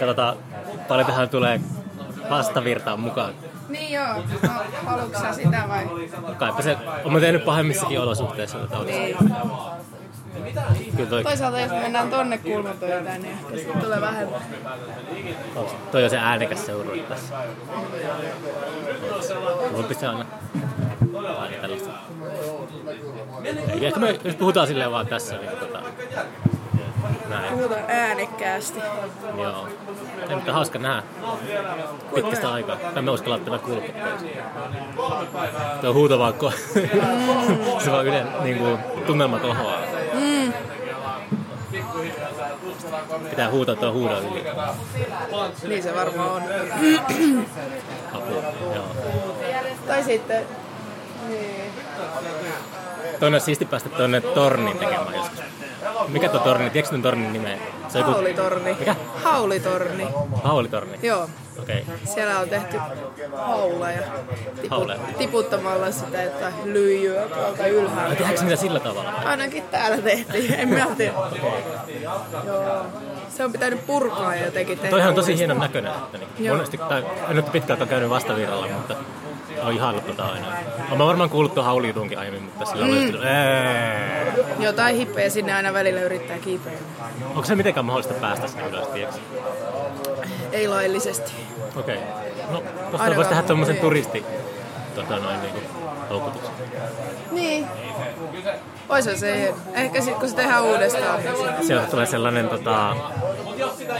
Katsotaan, paljon tähän tulee vastavirtaan mukaan. Niin joo, no, haluatko sä sitä vai? Kaipa se, on tehnyt pahemmissakin olosuhteissa tätä Niin. Kyllä toi, Toisaalta jos mennään tonne kulmapöytään, niin ehkä sitten tulee vähemmän. toi on se äänekäs seurue tässä. Voi pistää aina tällaista. Ehkä me, jos puhutaan silleen vaan tässä, niin tota, näin. Puhutaan äänekkäästi. Joo. Ei, mutta hauska nähdä pitkästä aikaa. Tai me uskalla tätä kulkea. Tuo on huutavaa, ko- se vaan ylen niin kuin, tunnelma kohoaa. Pitää huutaa tuo huudon yli. Niin se varmaan on. Apua. Joo. Tai sitten... Niin. Tuonne on siisti päästä tuonne tornin tekemään joskus. Mikä tuo torni? Tiedätkö tuon tornin nimeä? Se joku Haulitorni. Mikä? Haulitorni. haulitorni. Joo. Okei. Okay. Siellä on tehty hauleja. Hauleja. Tiputtamalla sitä, että lyijyä tuolta ylhäältä. Tehdäänkö niitä sillä tavalla? Ainakin täällä tehtiin, en mä tiedä. Joo. Se on pitänyt purkaa ja jotenkin tehdä. Toihan on tosi hienon näköinen. Että niin, Joo. monesti, tai en nyt pitkään käynyt vastavirralla, mutta on ihaillut tota aina. Olen mä varmaan kuullut tuon haulijutunkin aiemmin, mutta sillä oli mm. Ää. Jotain hippejä sinne aina välillä yrittää kiipeillä. Onko se mitenkään mahdollista päästä sinne ylös, tiedätkö? Ei laillisesti. Okei. Okay. No, tuosta voisi tehdä tuommoisen turisti tota noin niinku houkutuksen. Niin. Oisa se. Ehkä sitten kun se tehdään uudestaan. Sieltä tulee sellainen tota,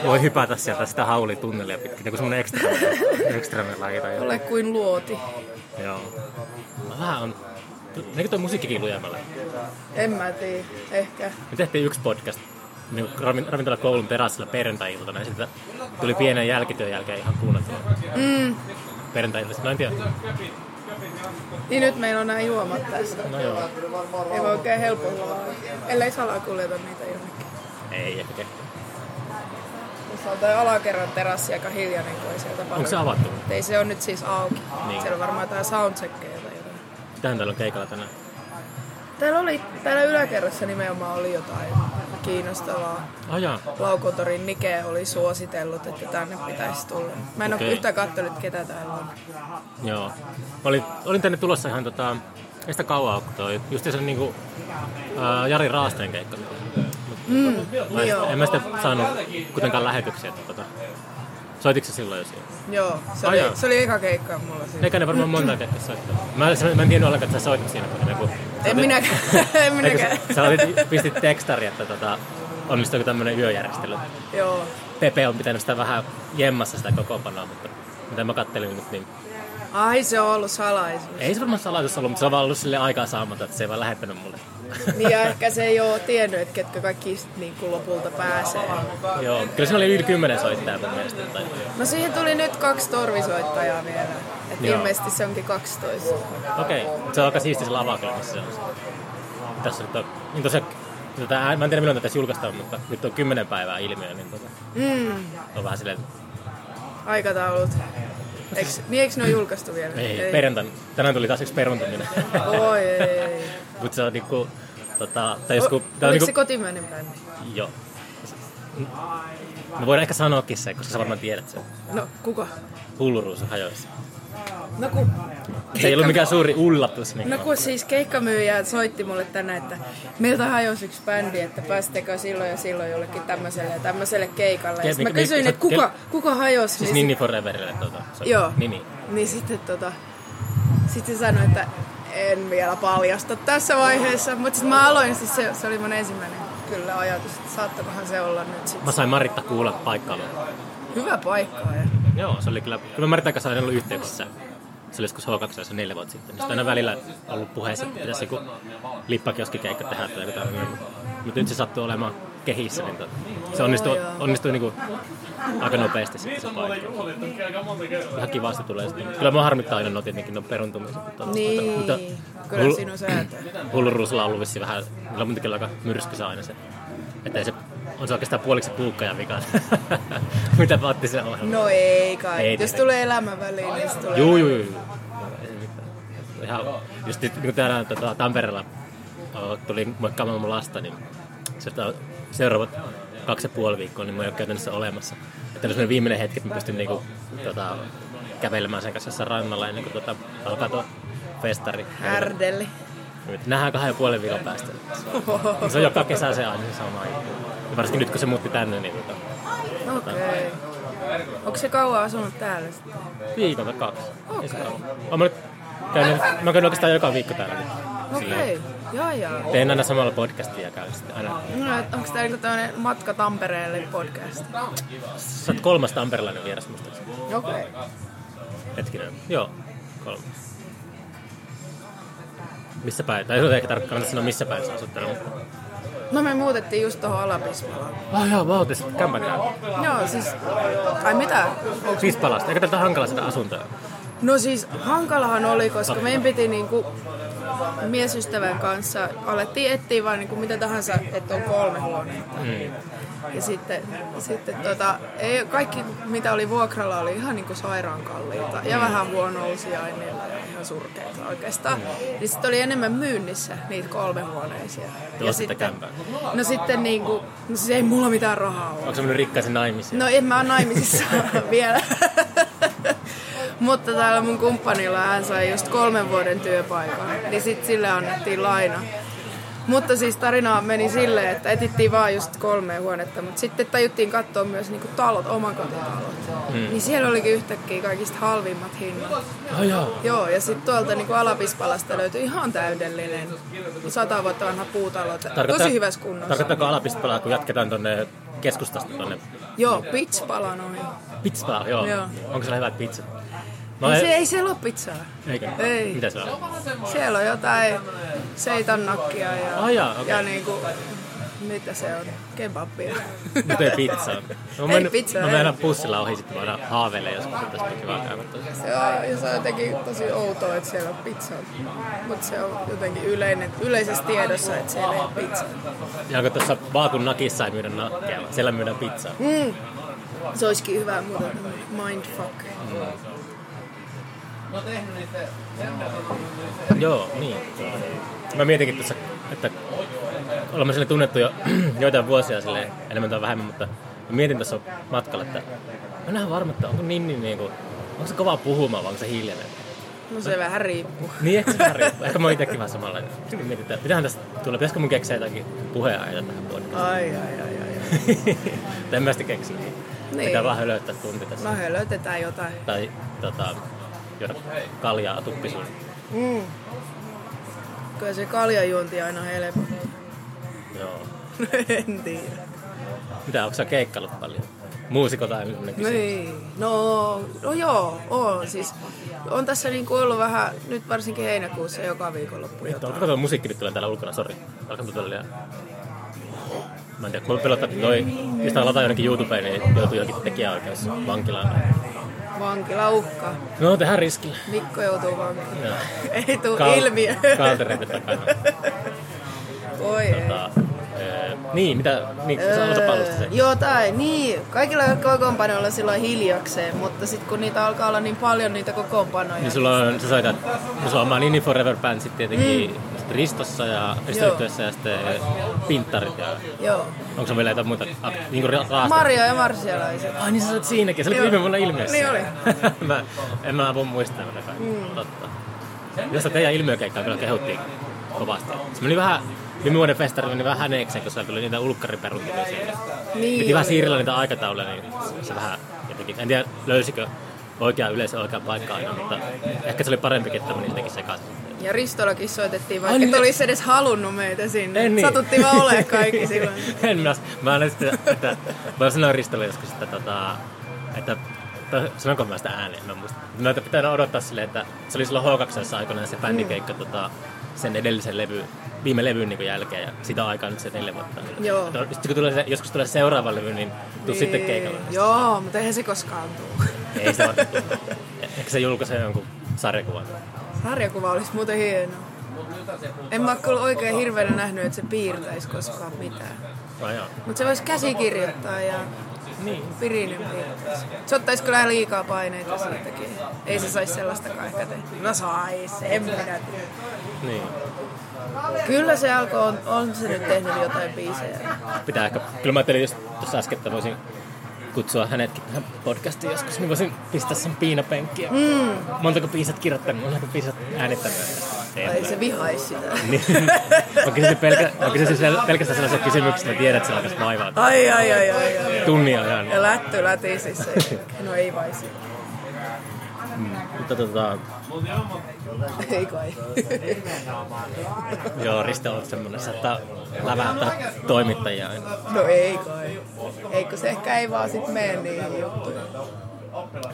voi hypätä sieltä sitä haulitunnelia pitkin, joku semmoinen ekstra, ekstra laita. ole kuin luoti. Joo. No, vähän on, Menikö tuo musiikkikin lujemmalle? En mä tiedä. Ehkä. Me tehtiin yksi podcast niin ravin- ravintola koulun terassilla perjantai-iltana ja sitten tuli pienen jälkityön jälkeen ihan kuunneltua. Mm. Perjantai-iltana, no en tiedä. Niin nyt meillä on nämä juomat tässä. No joo, Ei voi oikein helpolla vaan. Ellei salakuljeta niitä jonnekin. ei ehkä. Tässä on toi alakerran terassi aika hiljainen, kun ei sieltä paljon. Onko se avattu? Ei se on nyt siis auki. Niin. Siellä on varmaan jotain soundcheckeja tai jotain. Mitähän täällä on keikalla tänään? Täällä oli, täällä yläkerrassa nimenomaan oli jotain kiinnostavaa. Ah jaa, Laukotorin Nike oli suositellut, että tänne pitäisi tulla. Mä en Okei. ole yhtään katsonut, ketä täällä on. joo. Mä olin, olin tänne tulossa ihan tota, ei sitä kauan ole, kun toi, just se niinku, ää, Jari Raasteen keikka. Mm, Mä en, en mä sitä saanut kuitenkaan lähetyksiä. Tota, soititko sä silloin jo siellä? Joo, se oli, se oli eka keikka mulla siinä. Eikä ne varmaan monta kertaa soittaa. Mä, mä en tiennyt ollenkaan, että sä soitit siinä. Kun, kun, En minäkään. en minäkään. Eikö, sä olit, pistit tekstari, että tota, onnistuiko tämmönen yöjärjestely. Joo. Pepe on pitänyt sitä vähän jemmassa sitä kokoonpanoa, mutta mitä mä kattelin nyt, niin Ai se on ollut salaisuus. ei se varmaan salaisuus ollut, mutta se on vaan ollut sille aikaa saamatta, että se ei vaan lähettänyt mulle. Niin ja ehkä se ei ole tiennyt, että ketkä kaikki niin kuin lopulta pääsee. Joo, kyllä siinä oli yli kymmenen soittajaa mun mielestä. Tai, No siihen tuli nyt kaksi torvisoittajaa vielä. Et Joo. ilmeisesti se onkin 12. Okei, se on aika siisti se lava kyllä, missä se on. Tässä nyt on, niin tosiaan, tota, mä en tiedä milloin tätä julkaistaan, mutta nyt on kymmenen päivää ilmiö, niin tota, Mm, on vähän silleen, aikataulut. Eiks, niin eikö ne ole julkaistu vielä? ei, perjantaina, tänään tuli taas yksi peruntaminen. Oi ei. mutta se on niinku, tota, tai jos O, tää on oliko se kotimainen bändi? joo. Me voidaan ehkä sanoakin se, koska sä varmaan tiedät sen. No, kuka? Hulluruus on hajoissa. No kun... Se ei ollut mikään suuri ullatus. Niin No kun siis keikkamyyjä soitti mulle tänään, että meiltä hajosi yksi bändi, että päästekö silloin ja silloin jollekin tämmöiselle ja tämmöiselle keikalle. Ja mä kysyin, että kuka, ke- kuka hajosi? Siis niin Ninni Foreverille on Joo. Nini. Niin sitten tota, sitten se sanoi, että en vielä paljasta tässä vaiheessa, mutta sitten mä aloin, siis se, se oli mun ensimmäinen kyllä ajatus, että saattakohan se olla nyt sitten Mä sain Maritta kuulla paikkailua. hyvä paikka. Ja... Joo, se oli kyllä, kyllä mä Maritan kanssa aina ollut yhteyksissä. Se oli joskus H2 neljä vuotta sitten. Sitten aina välillä ollut puheessa, että pitäisi joku lippakioskikeikka tehdä tai tämmöinen. Mutta nyt se sattuu olemaan kehissä, niin tota, se onnistui, onnistui niinku aika nopeasti sitten se paikka. Ihan kivasti tulee sitten. Kyllä mä harmittaa aina no tietenkin no peruntumiset. Mutta, Niin, mutta, kyllä hull- siinä on. Hulluruusilla on ollut vissiin vähän, niillä on muutenkin aika myrskyssä aina se. Että ei se, on se oikeastaan puoliksi puukkajan vika. Mitä otti se ohjelma? No ei kai. Ei Jos tulee elämän väliin, niin se tulee. Juu, juu, juu. Se. Ihan, just nyt, niin kuin täällä tota, Tampereella tuli moikkaamaan mun lasta, niin se, tota, seuraavat kaksi ja puoli viikkoa, niin mä ei ole käytännössä olemassa. Että oli viimeinen hetki, että mä pystyn niinku, tota, kävelemään sen kanssa jossain rannalla ennen kuin tota, alkaa tuo festari. Härdelli. Nähdään kahden ja puolen viikon päästä. Se on joka kesä se aina se sama juttu. Varsinkin nyt kun se muutti tänne, niin tota, Okei. Okay. Onko se kauan asunut täällä sitten? viikon tai kaksi. Okei. Oon mä nyt käynyt, mä käyn oikeastaan joka viikko täällä nyt. Okei. Okay. Jaa, jaa. Teen aina samalla podcastia sitten aina. No, onko tämä niinku tämmönen matka Tampereelle podcast? Sä oot kolmas tamperelainen vieras muistaakseni. Okei. Okay. Hetkinen. Joo, kolmas. Missä päin? Tai ei ole ehkä tarkkaan sanoa missä päin sä asut. No me muutettiin just tohon Alapismalaan. Ah joo, mä ootin sitten. Joo, siis... Ai mitä? Siis palasta. Eikö täältä hankala sitä asuntoa? No siis hankalahan oli, koska meidän piti niinku miesystävän kanssa alettiin etsiä vaan niinku mitä tahansa, että on kolme huonetta. Mm. Ja sitten, sitten tota, ei, kaikki mitä oli vuokralla oli ihan niinku sairaan kalliita ja vähän huonousiainilla ja ihan surkeita oikeastaan. Niin sitten oli enemmän myynnissä niitä kolmehuoneisia. Tuo sitten kämpää. No sitten niinku, no siis ei mulla mitään rahaa ole. Onko se mennyt rikkaisen naimisiin? No en mä ole naimisissa vielä. Mutta täällä mun kumppanilla hän sai just kolmen vuoden työpaikan, niin sit sille annettiin laina. Mutta siis tarina meni silleen, että etittiin vaan just kolme huonetta, mutta sitten tajuttiin katsoa myös niinku talot, omakotitalot. Mm. Niin siellä olikin yhtäkkiä kaikista halvimmat hinnat. Oh, joo. Joo, ja sitten tuolta niinku Alapispalasta löytyi ihan täydellinen sata vuotta vanha puutalo. Tosi hyvässä kunnossa. Tarkoittaako alapispalaa, kun jatketaan tonne keskustasta tonne Joo, pitspala noin. pizzaa? Joo. Joo. Onko siellä hyvät pizzat? No Ei, se, ei siellä ole pizzaa. Eikö? Ei. Mitä se on? Siellä on jotain seitannakkia ja, Ah, jaa, okei. ja niinku, mitä se on, kebabia. Mutta ei pizzaa. No, Ei pizzaa, Mä ei. menen bussilla ohi, sitten mä aina haaveilen joskus, että tässä kiva käydä. Se on, ja se on jotenkin tosi outoa, että siellä on pizzaa. Mutta se on jotenkin yleinen, yleisessä tiedossa, että siellä ei ole pizzaa. Ja onko tuossa Vaakun nakissa ei myydä nakkeja, siellä myydään pizzaa. Mm. Se olisikin hyvä muuten mindfuck. Joo, niin. Mä mietinkin tuossa, että olemme sille tunnettu jo joitain vuosia sille enemmän tai vähemmän, mutta mä mietin tuossa matkalla, että mä näen varma, että onko Ninni niinku, onko se kova puhumaan vai onko se hiljainen? No se vähän riippuu. Niin, ehkä se vähän riippuu. Ehkä mä oon itekin vähän samalla. Mietin, että pitähän tästä tulla, pitäisikö mun keksiä jotakin puheenaiheita tähän podcastiin. Ai, ai, ai, ai. Tai en mä sitä keksi. Niin. Pitää vaan hölöttää tunti tässä. No hölötetään jotain. Tai tota, juoda kaljaa tuppisuun. Mm. Kyllä se kaljajuonti aina helpottaa. Joo. en tiedä. Mitä, onko sä keikkaillut paljon? Muusiko tai semmoinen kysymys? Niin, no, no joo, on siis. On tässä niinku ollut vähän, nyt varsinkin heinäkuussa joka viikonloppu jotain. onko tuo musiikki nyt tulee täällä ulkona? Sori. Alkaa tulla liian... Mä en tiedä, kun pelottaa, että toi, jos tää lataa jonnekin YouTubeen, niin joutuu johonkin tekijäoikeus vankilaan. Vankila uhka. No, tehdään riskillä. Mikko joutuu vankilaan. Joo. Ei tuu Kal- ilmiö. Kaltereiden takana. Voi. Tota, ee, niin, mitä, niin, aloita palusta sen. Jotain, niin. Kaikilla kokoonpanoilla silloin hiljakseen, mutta sitten kun niitä alkaa olla niin paljon niitä kokoonpanoja. Niin sulla on, sä soitat, no sulla on Nini Forever Band sitten tietenkin mm. Sit Ristossa ja Ristoyhtiössä ja sitten Pinttarit ja Joo. onko se vielä jotain muuta ak- niinku ra- raasta? Mario ja marsialaiset. Ai niin sä olet siinäkin, sä olit Joo. viime vuonna ilmiössä. Niin oli. mä, en mä voi muistaa mitä mm. Totta. Josta teidän ilmiökeikkaa kyllä kehuttiin kovasti. Se meni vähän, viime vuoden festari meni vähän häneekseen, kun siellä tuli niitä ulkkariperuntimia siellä. Niin Piti vähän oli. siirrellä niitä aikatauluja, niin se vähän jotenkin, en tiedä löysikö oikea yleisö oikea paikka aina, mutta ehkä se oli parempikin, että meni jotenkin sekaisin. Ja Ristollakin soitettiin, vaikka Ai niin. et olisi edes halunnut meitä sinne. En niin. Satuttiin vaan olemaan kaikki silloin. en mä, mä olen sitten, että mä sanoin Ristolle joskus, että, tota, että sanonko mä sitä ääneen, mä en muista. Mä pitää odottaa silleen, että se oli silloin H2 aikoinaan se bändikeikka mm. tota, sen edellisen levy, viime levyn niin jälkeen ja sitä aikaa nyt se neljä vuotta. Joo. Sitten kun tulee se, joskus tulee seuraava levy, niin tuu niin. sitten keikalle. Joo, mutta eihän se koskaan tuu. Ei sitä varmaan tule. Ehkä se julkaisee jonkun sarjakuvan. Sarjakuva olisi muuten hieno. En mä ole kyllä oikein hirveänä nähnyt, että se piirtäisi koskaan mitään. Mutta se voisi käsikirjoittaa ja Niin. Pirinen piirtäisi. Se ottaisi kyllä liikaa paineita siitäkin. Ei se saisi sellaistakaan ehkä tehdä. No sais, en minä tiedä. Niin. Kyllä se alkoi, on, on se nyt tehnyt jotain biisejä. Pitää ehkä, kyllä mä ajattelin just tuossa äsken, että voisin kutsua hänetkin tähän podcastiin joskus, niin voisin pistää sen piinapenkkiä. Mm. Montako biisit kirjoittanut, montako biisit äänittänyt. Ei se vihaisi sitä. Niin. mä kysyisin, pelkä, mä kysyisin pelkästään sellaisia kysymyksiä, että mä tiedän, että se alkaisi vaivaa. Ai, ai, ai, ai, ai. Tunnin ajan. Ja lätty lätisi se. No ei vaisi. Mutta. Ei kai. Joo, Risto on semmonen, saattaa lävähtää toimittajia aina. No ei kai. Eikö se ehkä ei vaan sit mene niihin juttuihin.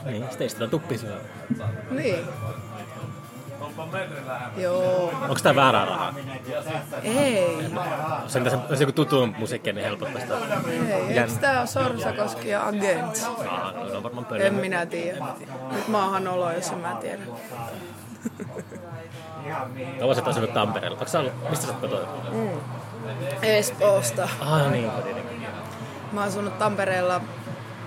Niin, sitten istutaan tuppisyö. Niin. Joo. Onko tää väärää rahaa? Ei. Se on jos joku tuttu musiikki, niin helpottaa sitä. Ei, eikö tää on Sorsakoski ja Agent? Aha, no on varmaan En minä tiedä. Nyt maahan olo, jos en mä tiedä. Kauan sä asunut Tampereella? Onko sä ollut, mistä sä oot kotoa? Mm. Espoosta. Ah niin. Mä oon asunut Tampereella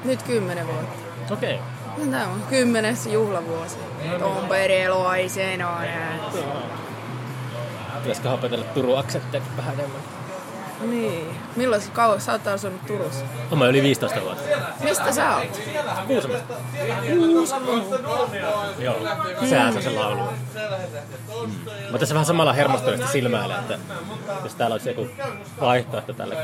nyt kymmenen vuotta. Okei. Okay. Tämä on kymmenes juhlavuosi. Tamperelaisena. Pitäisikö opetella Turun aksentteja vähän enemmän? Niin. Milloin kauan sä oot asunut Turussa? Oma yli 15 vuotta. Mistä sä oot? Kuusamosta. Kuusamo. Joo, sehän se on se laulu. Mm. Mä tässä vähän samalla hermostuneesti silmäillä, että jos täällä olisi joku vaihtoehto tälle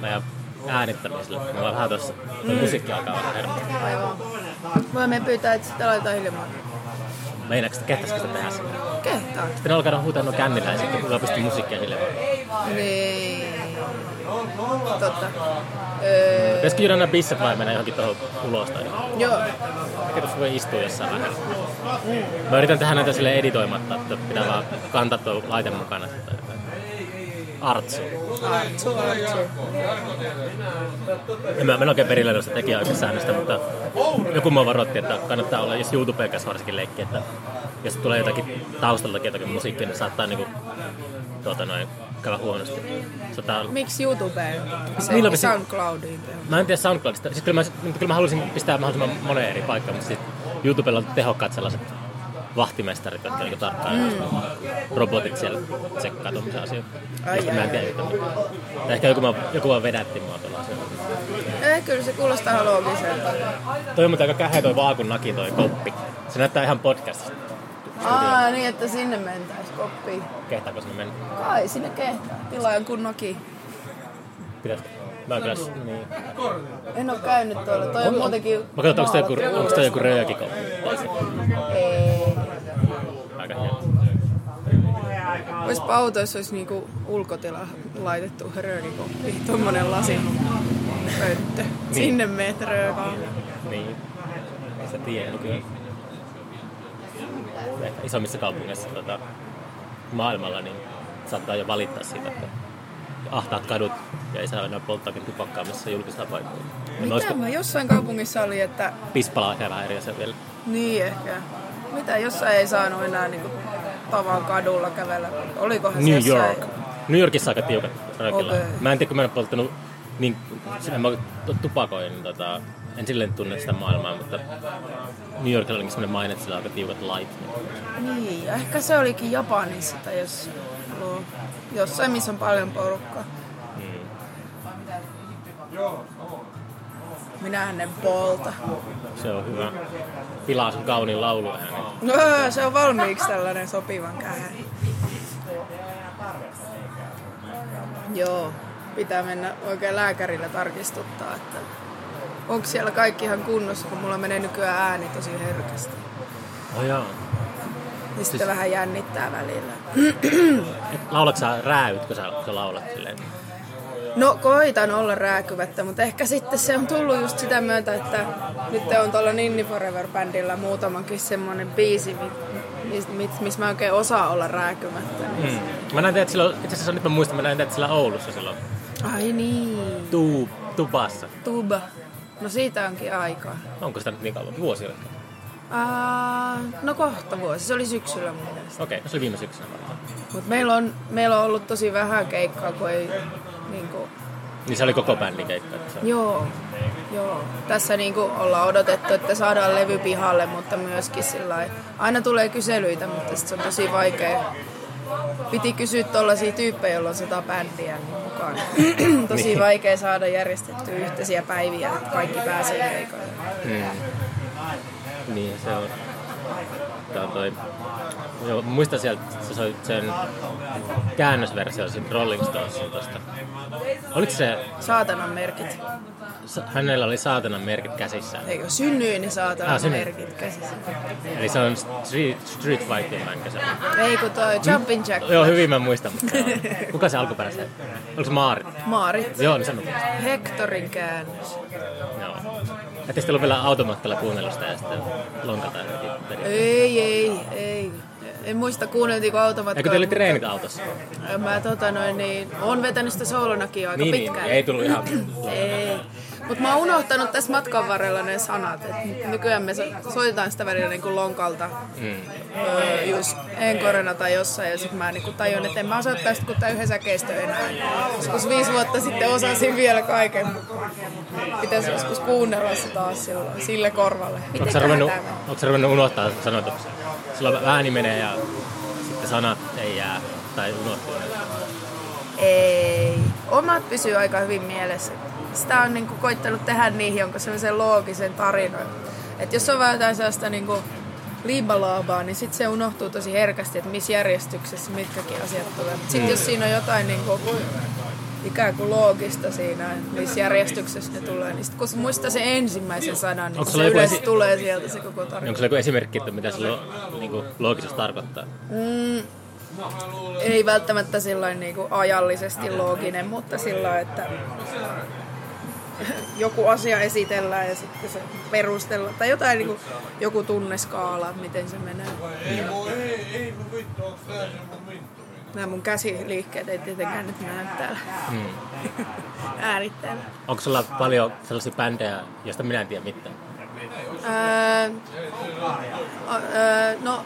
meidän äänittämiselle. Mä vaan vähän tuossa, mm. musiikki alkaa vähän hermostua. Aivan. Voimme pyytää, että sitä laitetaan hiljaa. Meinaatko sitä, kehtäisikö sitä tehdä sinne? Kehtaa. Sitten alkaa huutaa kännillä ja sitten kun pystyy musiikkia hiljaa. Niin. Totta. Öö... Pitäisikö juoda nämä bisset vai mennä johonkin tuohon ulos tai Joo. Ehkä tuossa voi istua jossain vähän. Mm. Mä yritän tehdä näitä sille editoimatta, että pitää vaan kantaa tuo laite mukana. Artsu. Artsu, Artsu. En mä, mä en oikein perillä noista tekijäoikeussäännöstä, mutta joku mua varoitti, että kannattaa olla, jos YouTubeen kanssa varsinkin leikki, että jos tulee jotakin taustaltakin jotakin musiikkia, niin saattaa niinku, tuota noin, käydä huonosti. Saattaa... Miksi YouTubeen? Se Milloin SoundCloudiin. Mä en tiedä SoundCloudista. Siis kyllä, mä, kyllä mä haluaisin pistää mahdollisimman moneen eri paikkaan, mutta sitten YouTubella on tehokkaat sellaiset vahtimestarit, jotka niinku tarkkaan mm. robotit siellä tsekkaa tuommoisia asioita. Ai mä en tiedä yhtä Ehkä joku, joku vaan vedätti mua tuolla asioilla. Eh, kyllä se kuulostaa ihan loogiselta. Toi on aika käheä toi vaakun naki toi koppi. Se näyttää ihan podcastista. Aa, niin että sinne mentäis koppiin. Kehtaako sinne mennä? Kai, sinne kehtaa. Tilaa jonkun noki. Pitäisikö? Mä oon kyllä, niin. En oo käynyt tuolla. Toi on, on muutenkin Mä katson, onko toi joku, onko toi joku röökikoppi? Ei. Oispa autoissa olisi niinku ulkotila laitettu röökikoppi. Tommonen lasi pönttö. Niin. Sinne meet röökaan. Niin. Ei sitä tiedä nykyään. Ehkä isommissa kaupungeissa tota, maailmalla niin saattaa jo valittaa siitä, että ahtaat kadut ja ei saa enää polttaakin tupakkaa missä julkisella paikalla. Mitä olisiko... mä jossain kaupungissa oli, että... Pispala ehkä vähän eri asia vielä. Niin ehkä. Mitä jossain ei saanut enää niinku tavan kadulla kävellä? Olikohan New York. New Yorkissa aika tiukat röökillä. Okay. Mä en tiedä, kun mä en polttanut niin, en mä tupakoin, niin tota, en silleen tunne sitä maailmaa, mutta New Yorkilla oli sellainen maine, että sillä on aika tiukat lait. Niin, ja ehkä se olikin Japanissa tai jos, jossain, missä on paljon porukkaa. Hmm. Minä en polta. Se on hyvä. Pilaa sun kauniin laulu No, se on valmiiksi tällainen sopivan kähän. Joo, pitää mennä oikein lääkärillä tarkistuttaa, että onko siellä kaikki ihan kunnossa, kun mulla menee nykyään ääni tosi herkästi. Oh jaa. Niin sitten siis... vähän jännittää välillä. Laulatko sä rääyt, kun sä, kun sä laulat silleen? No koitan olla rääkyvättä, mutta ehkä sitten se on tullut just sitä myötä, että nyt on tuolla Ninni Forever-bändillä muutamankin semmoinen biisi, missä mis, mis mä oikein osaa olla rääkymättä. Niin mm. Mä näin teet silloin, itse asiassa nyt mä muistan, mä näin teet sillä Oulussa silloin. Ai niin. Tuu, tubassa. Tuba. No siitä onkin aikaa. Onko sitä nyt niin kauan? Vuosi Uh, no kohta vuosi. Se oli syksyllä mun mielestä. Okei, okay, se oli viime syksynä Mut meillä on, meillä on ollut tosi vähän keikkaa, kun ei niin, kuin... niin se oli koko bändin keikka? Se... Joo, joo. Tässä niin kuin ollaan odotettu, että saadaan levy pihalle, mutta myöskin sillä aina tulee kyselyitä, mutta se on tosi vaikea piti kysyä tollaisia tyyppejä, joilla on sata bändiä niin mukaan. Tosi Niin. vaikea saada järjestettyä yhteisiä päiviä, että kaikki pääsee keikoille. Mm. Niin, se on. Tää on toi... Joo, muistan sieltä, sä soit sen käännösversio Rolling Stonesin tosta. Oliko se, Saatanan merkit. sa- hänellä oli saatanan merkit käsissään. Eikö synnyin saatanan Ah, synnyin. merkit käsissä. Eli se on Street, street Fighting Man se. Ei kun toi Jumpin Jack. Joo, hyvin mä muistan. Mutta. Kuka se alkuperäisen? Oliko se Maarit? Maarit. Joo, niin sen muistan. Hectorin käännös. Joo. Ette sitten ollut vielä automattilla kuunnellut sitä ja sitten lonkata jotenkin. Ei, ei, ei. En muista kuunneltiinko automatkaa. Eikö teillä oli mutta- treenit autossa? Mä tota noin niin, on vetänyt sitä soolonakin jo aika Niin, niin, pitkään. ei tullut ihan... Ei. Mutta mä oon unohtanut tässä matkan varrella ne sanat. Et nykyään me so- soitetaan sitä välillä niinku lonkalta. Mm. Öö, just enkorena tai jossain. Ja sit mä niinku tajun, että en mä osoittaa sitä kuin tää yhden säkeistö enää. Joskus viisi vuotta sitten osasin vielä kaiken. Pitäisi joskus kuunnella se taas silloin, sille korvalle. Onko Miten sä ruvennut, ruvennut unohtaa sanotuksia? Silloin ääni menee ja sitten sanat ei jää tai unohtuu. Ei. Omat pysyy aika hyvin mielessä. Sitä on niinku koittanut tehdä niihin jonkun sellaisen loogisen tarinan. Et jos on vaan jotain sellaista niinku liibalaabaa, niin sit se unohtuu tosi herkästi, että missä järjestyksessä mitkäkin asiat tulee. Mut sit jos siinä on jotain niinku ikään kuin loogista siinä, että missä järjestyksessä ne tulee, niin sit kun muistaa sen ensimmäisen sanan, niin se yleensä esi- tulee sieltä se koko tarina. Onko sulla joku esimerkki, että mitä se lo, niin kuin, loogisesti tarkoittaa? Mm, ei välttämättä sillain niinku ajallisesti looginen, mutta sillä että joku asia esitellään ja sitten se perustellaan. Tai jotain niinku, joku tunneskaala, miten se menee. Nämä mun käsiliikkeet ei tietenkään nyt näy täällä Mm. ääritteellä. Onko sulla paljon sellaisia bändejä, joista minä en tiedä mitään? Öö, öö, no,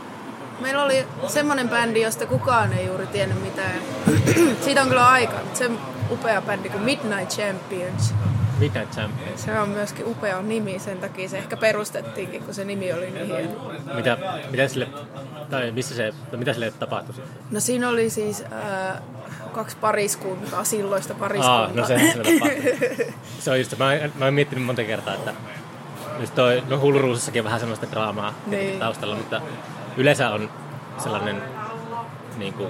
meillä oli semmonen bändi, josta kukaan ei juuri tiennyt mitään. Siitä on kyllä aika. Se upea bändi kuin Midnight Champions. Midnight Champions. Se on myöskin upea nimi, sen takia se ehkä perustettiinkin, kun se nimi oli niin hieno. Mitä, mitä sille, tai missä se, tai mitä sille tapahtui sitten? No siinä oli siis öö, kaksi pariskuntaa, silloista pariskuntaa. Aa, no se, se tapahtui. Se on just se. Mä, mä oon miettinyt monta kertaa, että just toi, no hulluruusissakin on vähän semmoista draamaa Niin. taustalla, mutta yleensä on sellainen niin kuin,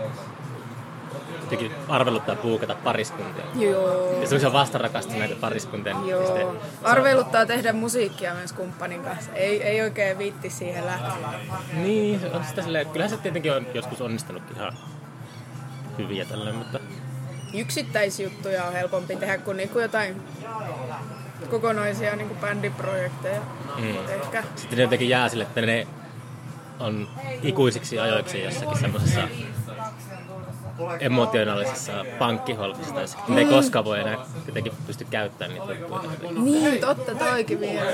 jotenkin arveluttaa puukata pariskuntia. Joo. Ja semmoisia vastarakastuneita pariskuntia. niin sitten Joo. Arveluttaa tehdä musiikkia myös kumppanin kanssa. Ei, ei oikein viitti siihen lähteä. Niin, se on sitä silleen, kyllähän se tietenkin on joskus onnistunutkin ihan hyviä tällainen, mutta yksittäisjuttuja on helpompi tehdä kuin niinku jotain kokonaisia niinku bändiprojekteja. Mm. Ehkä. sitten ne jotenkin jää sille, että ne on ikuisiksi ajoiksi jossakin semmoisessa emotionaalisessa pankkiholvissa. Ne ei koskaan voi enää jotenkin pysty käyttämään niitä juttuja. Niin, totta toikin vielä.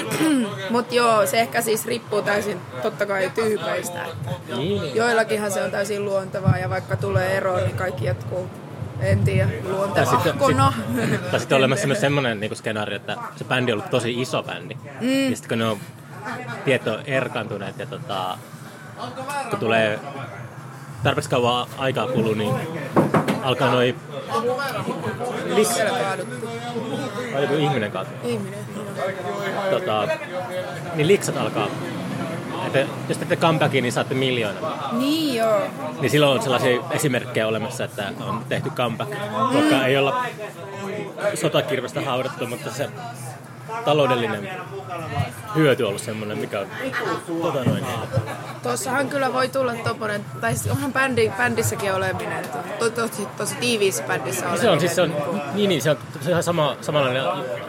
Mut joo, se ehkä siis riippuu täysin totta kai tyypeistä. Että Niin, joillakinhan se on täysin luontevaa ja vaikka tulee ero, niin kaikki jatkuu. En tiedä, Tai sitten, luontevahkona. sit, tai sitten on olemassa myös semmoinen niin skenaario, että se bändi on ollut tosi iso bändi. Mm. Ja sitten kun ne on tieto erkantuneet ja tota, kun tulee tarpeeksi kauan aikaa kuluu, niin alkaa noin kaaduttu. vai joku ihminen kautta. Ihminen. joo. Tota, niin liksat alkaa. Että jos teette comebackin, niin saatte miljoona. Niin joo. Niin silloin on sellaisia esimerkkejä olemassa, että on tehty comeback, vaikka ei olla sotakirvestä haudattu, mutta se taloudellinen hyöty on ollut semmoinen, mikä on tota noin, niin, Tuossahan kyllä voi tulla tommonen, tai siis onhan bändi, bändissäkin oleminen, to, to, tosi, tosi tiiviissä bändissä oleminen. se on siis se on, niin, niin, se on, se on ihan sama, samanlainen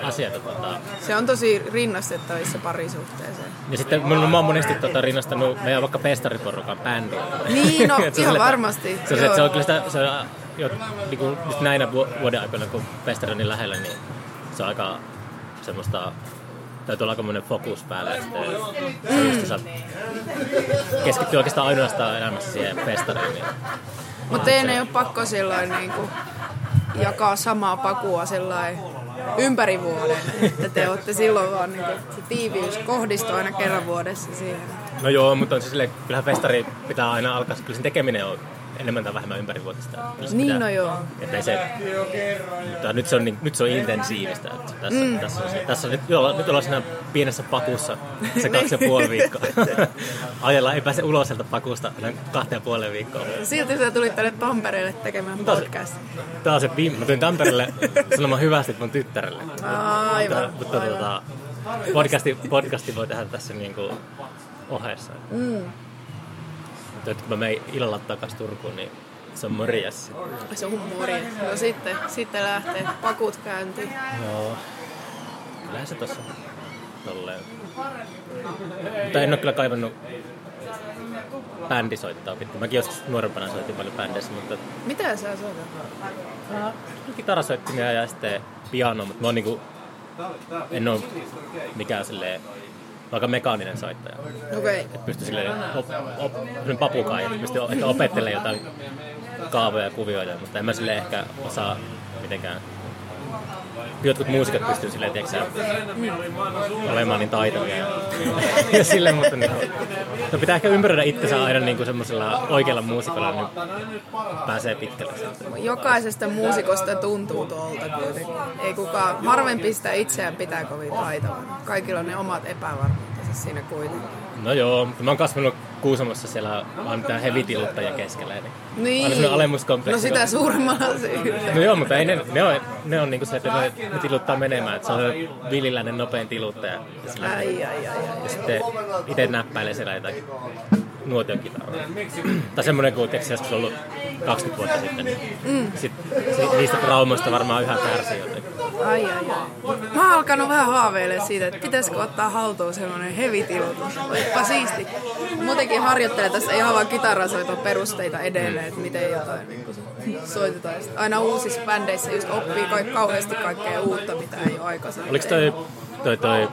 asia. Tota, se on tosi rinnastettavissa parisuhteeseen. ja sitten mä, mä oon monesti tota, rinnastanut meidän vaikka pestariporukan bändiin. Niin, no, ihan varmasti, Se se, se on kyllä sitä, se on, jo, niin kuin, näinä vu- vuoden aikoina, kun pestari on niin lähellä, niin se on aika semmoista, täytyy olla aikamoinen fokus päällä. Ja sitten se on just, että keskittyy oikeastaan ainoastaan elämässä siihen festariin. Niin, Mutta ei ole pakko sillain niinku jakaa samaa pakua sillain ympäri vuoden. Että te olette silloin vaan niinku, se tiiviys kohdistuu aina kerran vuodessa siihen. no joo, mutta on se silleen, kyllähän festari pitää aina alkaa, kyllä sen tekeminen on enemmän tai vähemmän ympärivuotista. Niin, pitää- no joo. Että ei se, mutta nyt se on, niin, nyt se on intensiivistä. Että tässä, mm. tässä, on, se- tässä on, nyt, joo, nyt ollaan siinä pienessä pakussa se kaksi ja puoli viikkoa. Ajellaan, ei pääse ulos sieltä pakusta kahteen ja puoleen viikkoon. Silti sä tulit tänne Tampereelle tekemään Taas- podcast. Taas se viime, mä tulin Tampereelle sanomaan hyvästi mun tyttärelle. Aivan. Mutta, mutta aivan. tota, podcasti, podcasti voi tehdä tässä niinku ohessa. Mm. Mutta nyt kun mä menen illalla takaisin Turkuun, niin se on morjes. Se on huumori. No sitten, sitten lähtee pakut käyntiin. Joo. Kyllähän se tossa tolleen. Mutta en ole kyllä kaivannut bändisoittaa pitkin. Mäkin joskus nuorempana soitin paljon bändeissä, mutta Mitä sä soitat? äh, kitarasoittimia ja sitten piano, mutta mä oon niinku, en oo mikään silleen aika mekaaninen soittaja. Okei. Okay. että pystyy silleen op, op, papukai, että pystyy ehkä opettelemaan jotain kaavoja ja kuvioita, mutta en mä silleen ehkä osaa mitenkään jotkut muusikot pystyy silleen, tiedätkö sä, olemaan niin taitavia. Ja, ja silleen, mutta niin, no pitää ehkä ympäröidä itsensä aina niin kuin semmoisella oikealla muusikolla, niin pääsee pitkälle. Jokaisesta muusikosta tuntuu tuolta kuitenkin. Ei kukaan, harvempi sitä itseään pitää kovin taitavana. Kaikilla on ne omat epävarmuutensa siinä kuitenkin. No joo, mä oon kasvanut Kuusamossa siellä vaan mitään hevitiluttajia keskellä. Niin. Niin. Aina semmoinen alemuskompleksi. No sitä suuremmalla syyllä. No joo, mutta ei ne, ne on, ne on niinku se, että ne, ne tiluttaa menemään. Että se on se villiläinen nopein tiluttaja. Ai, ai, ai, ai. ja sitten itse näppäilee siellä jotakin nuotiokitaraa. tai semmoinen kuin tiedätkö, joskus ollut 20 vuotta sitten. Niin mm. sit, sit, niistä traumoista varmaan yhä kärsii jotenkin. Ai, ai, ai. Mä oon alkanut vähän haaveilemaan siitä, että pitäisikö ottaa haltuun semmoinen hevitilutus. Olisipa siisti. Muutenkin harjoittelen tässä ihan vaan kitarasoiton perusteita edelleen, että miten jotain niin soitetaan. Sitten aina uusissa bändeissä just oppii kaik- kauheasti kaikkea uutta, mitä ei ole aikaisemmin. Oliko toi, toi, toi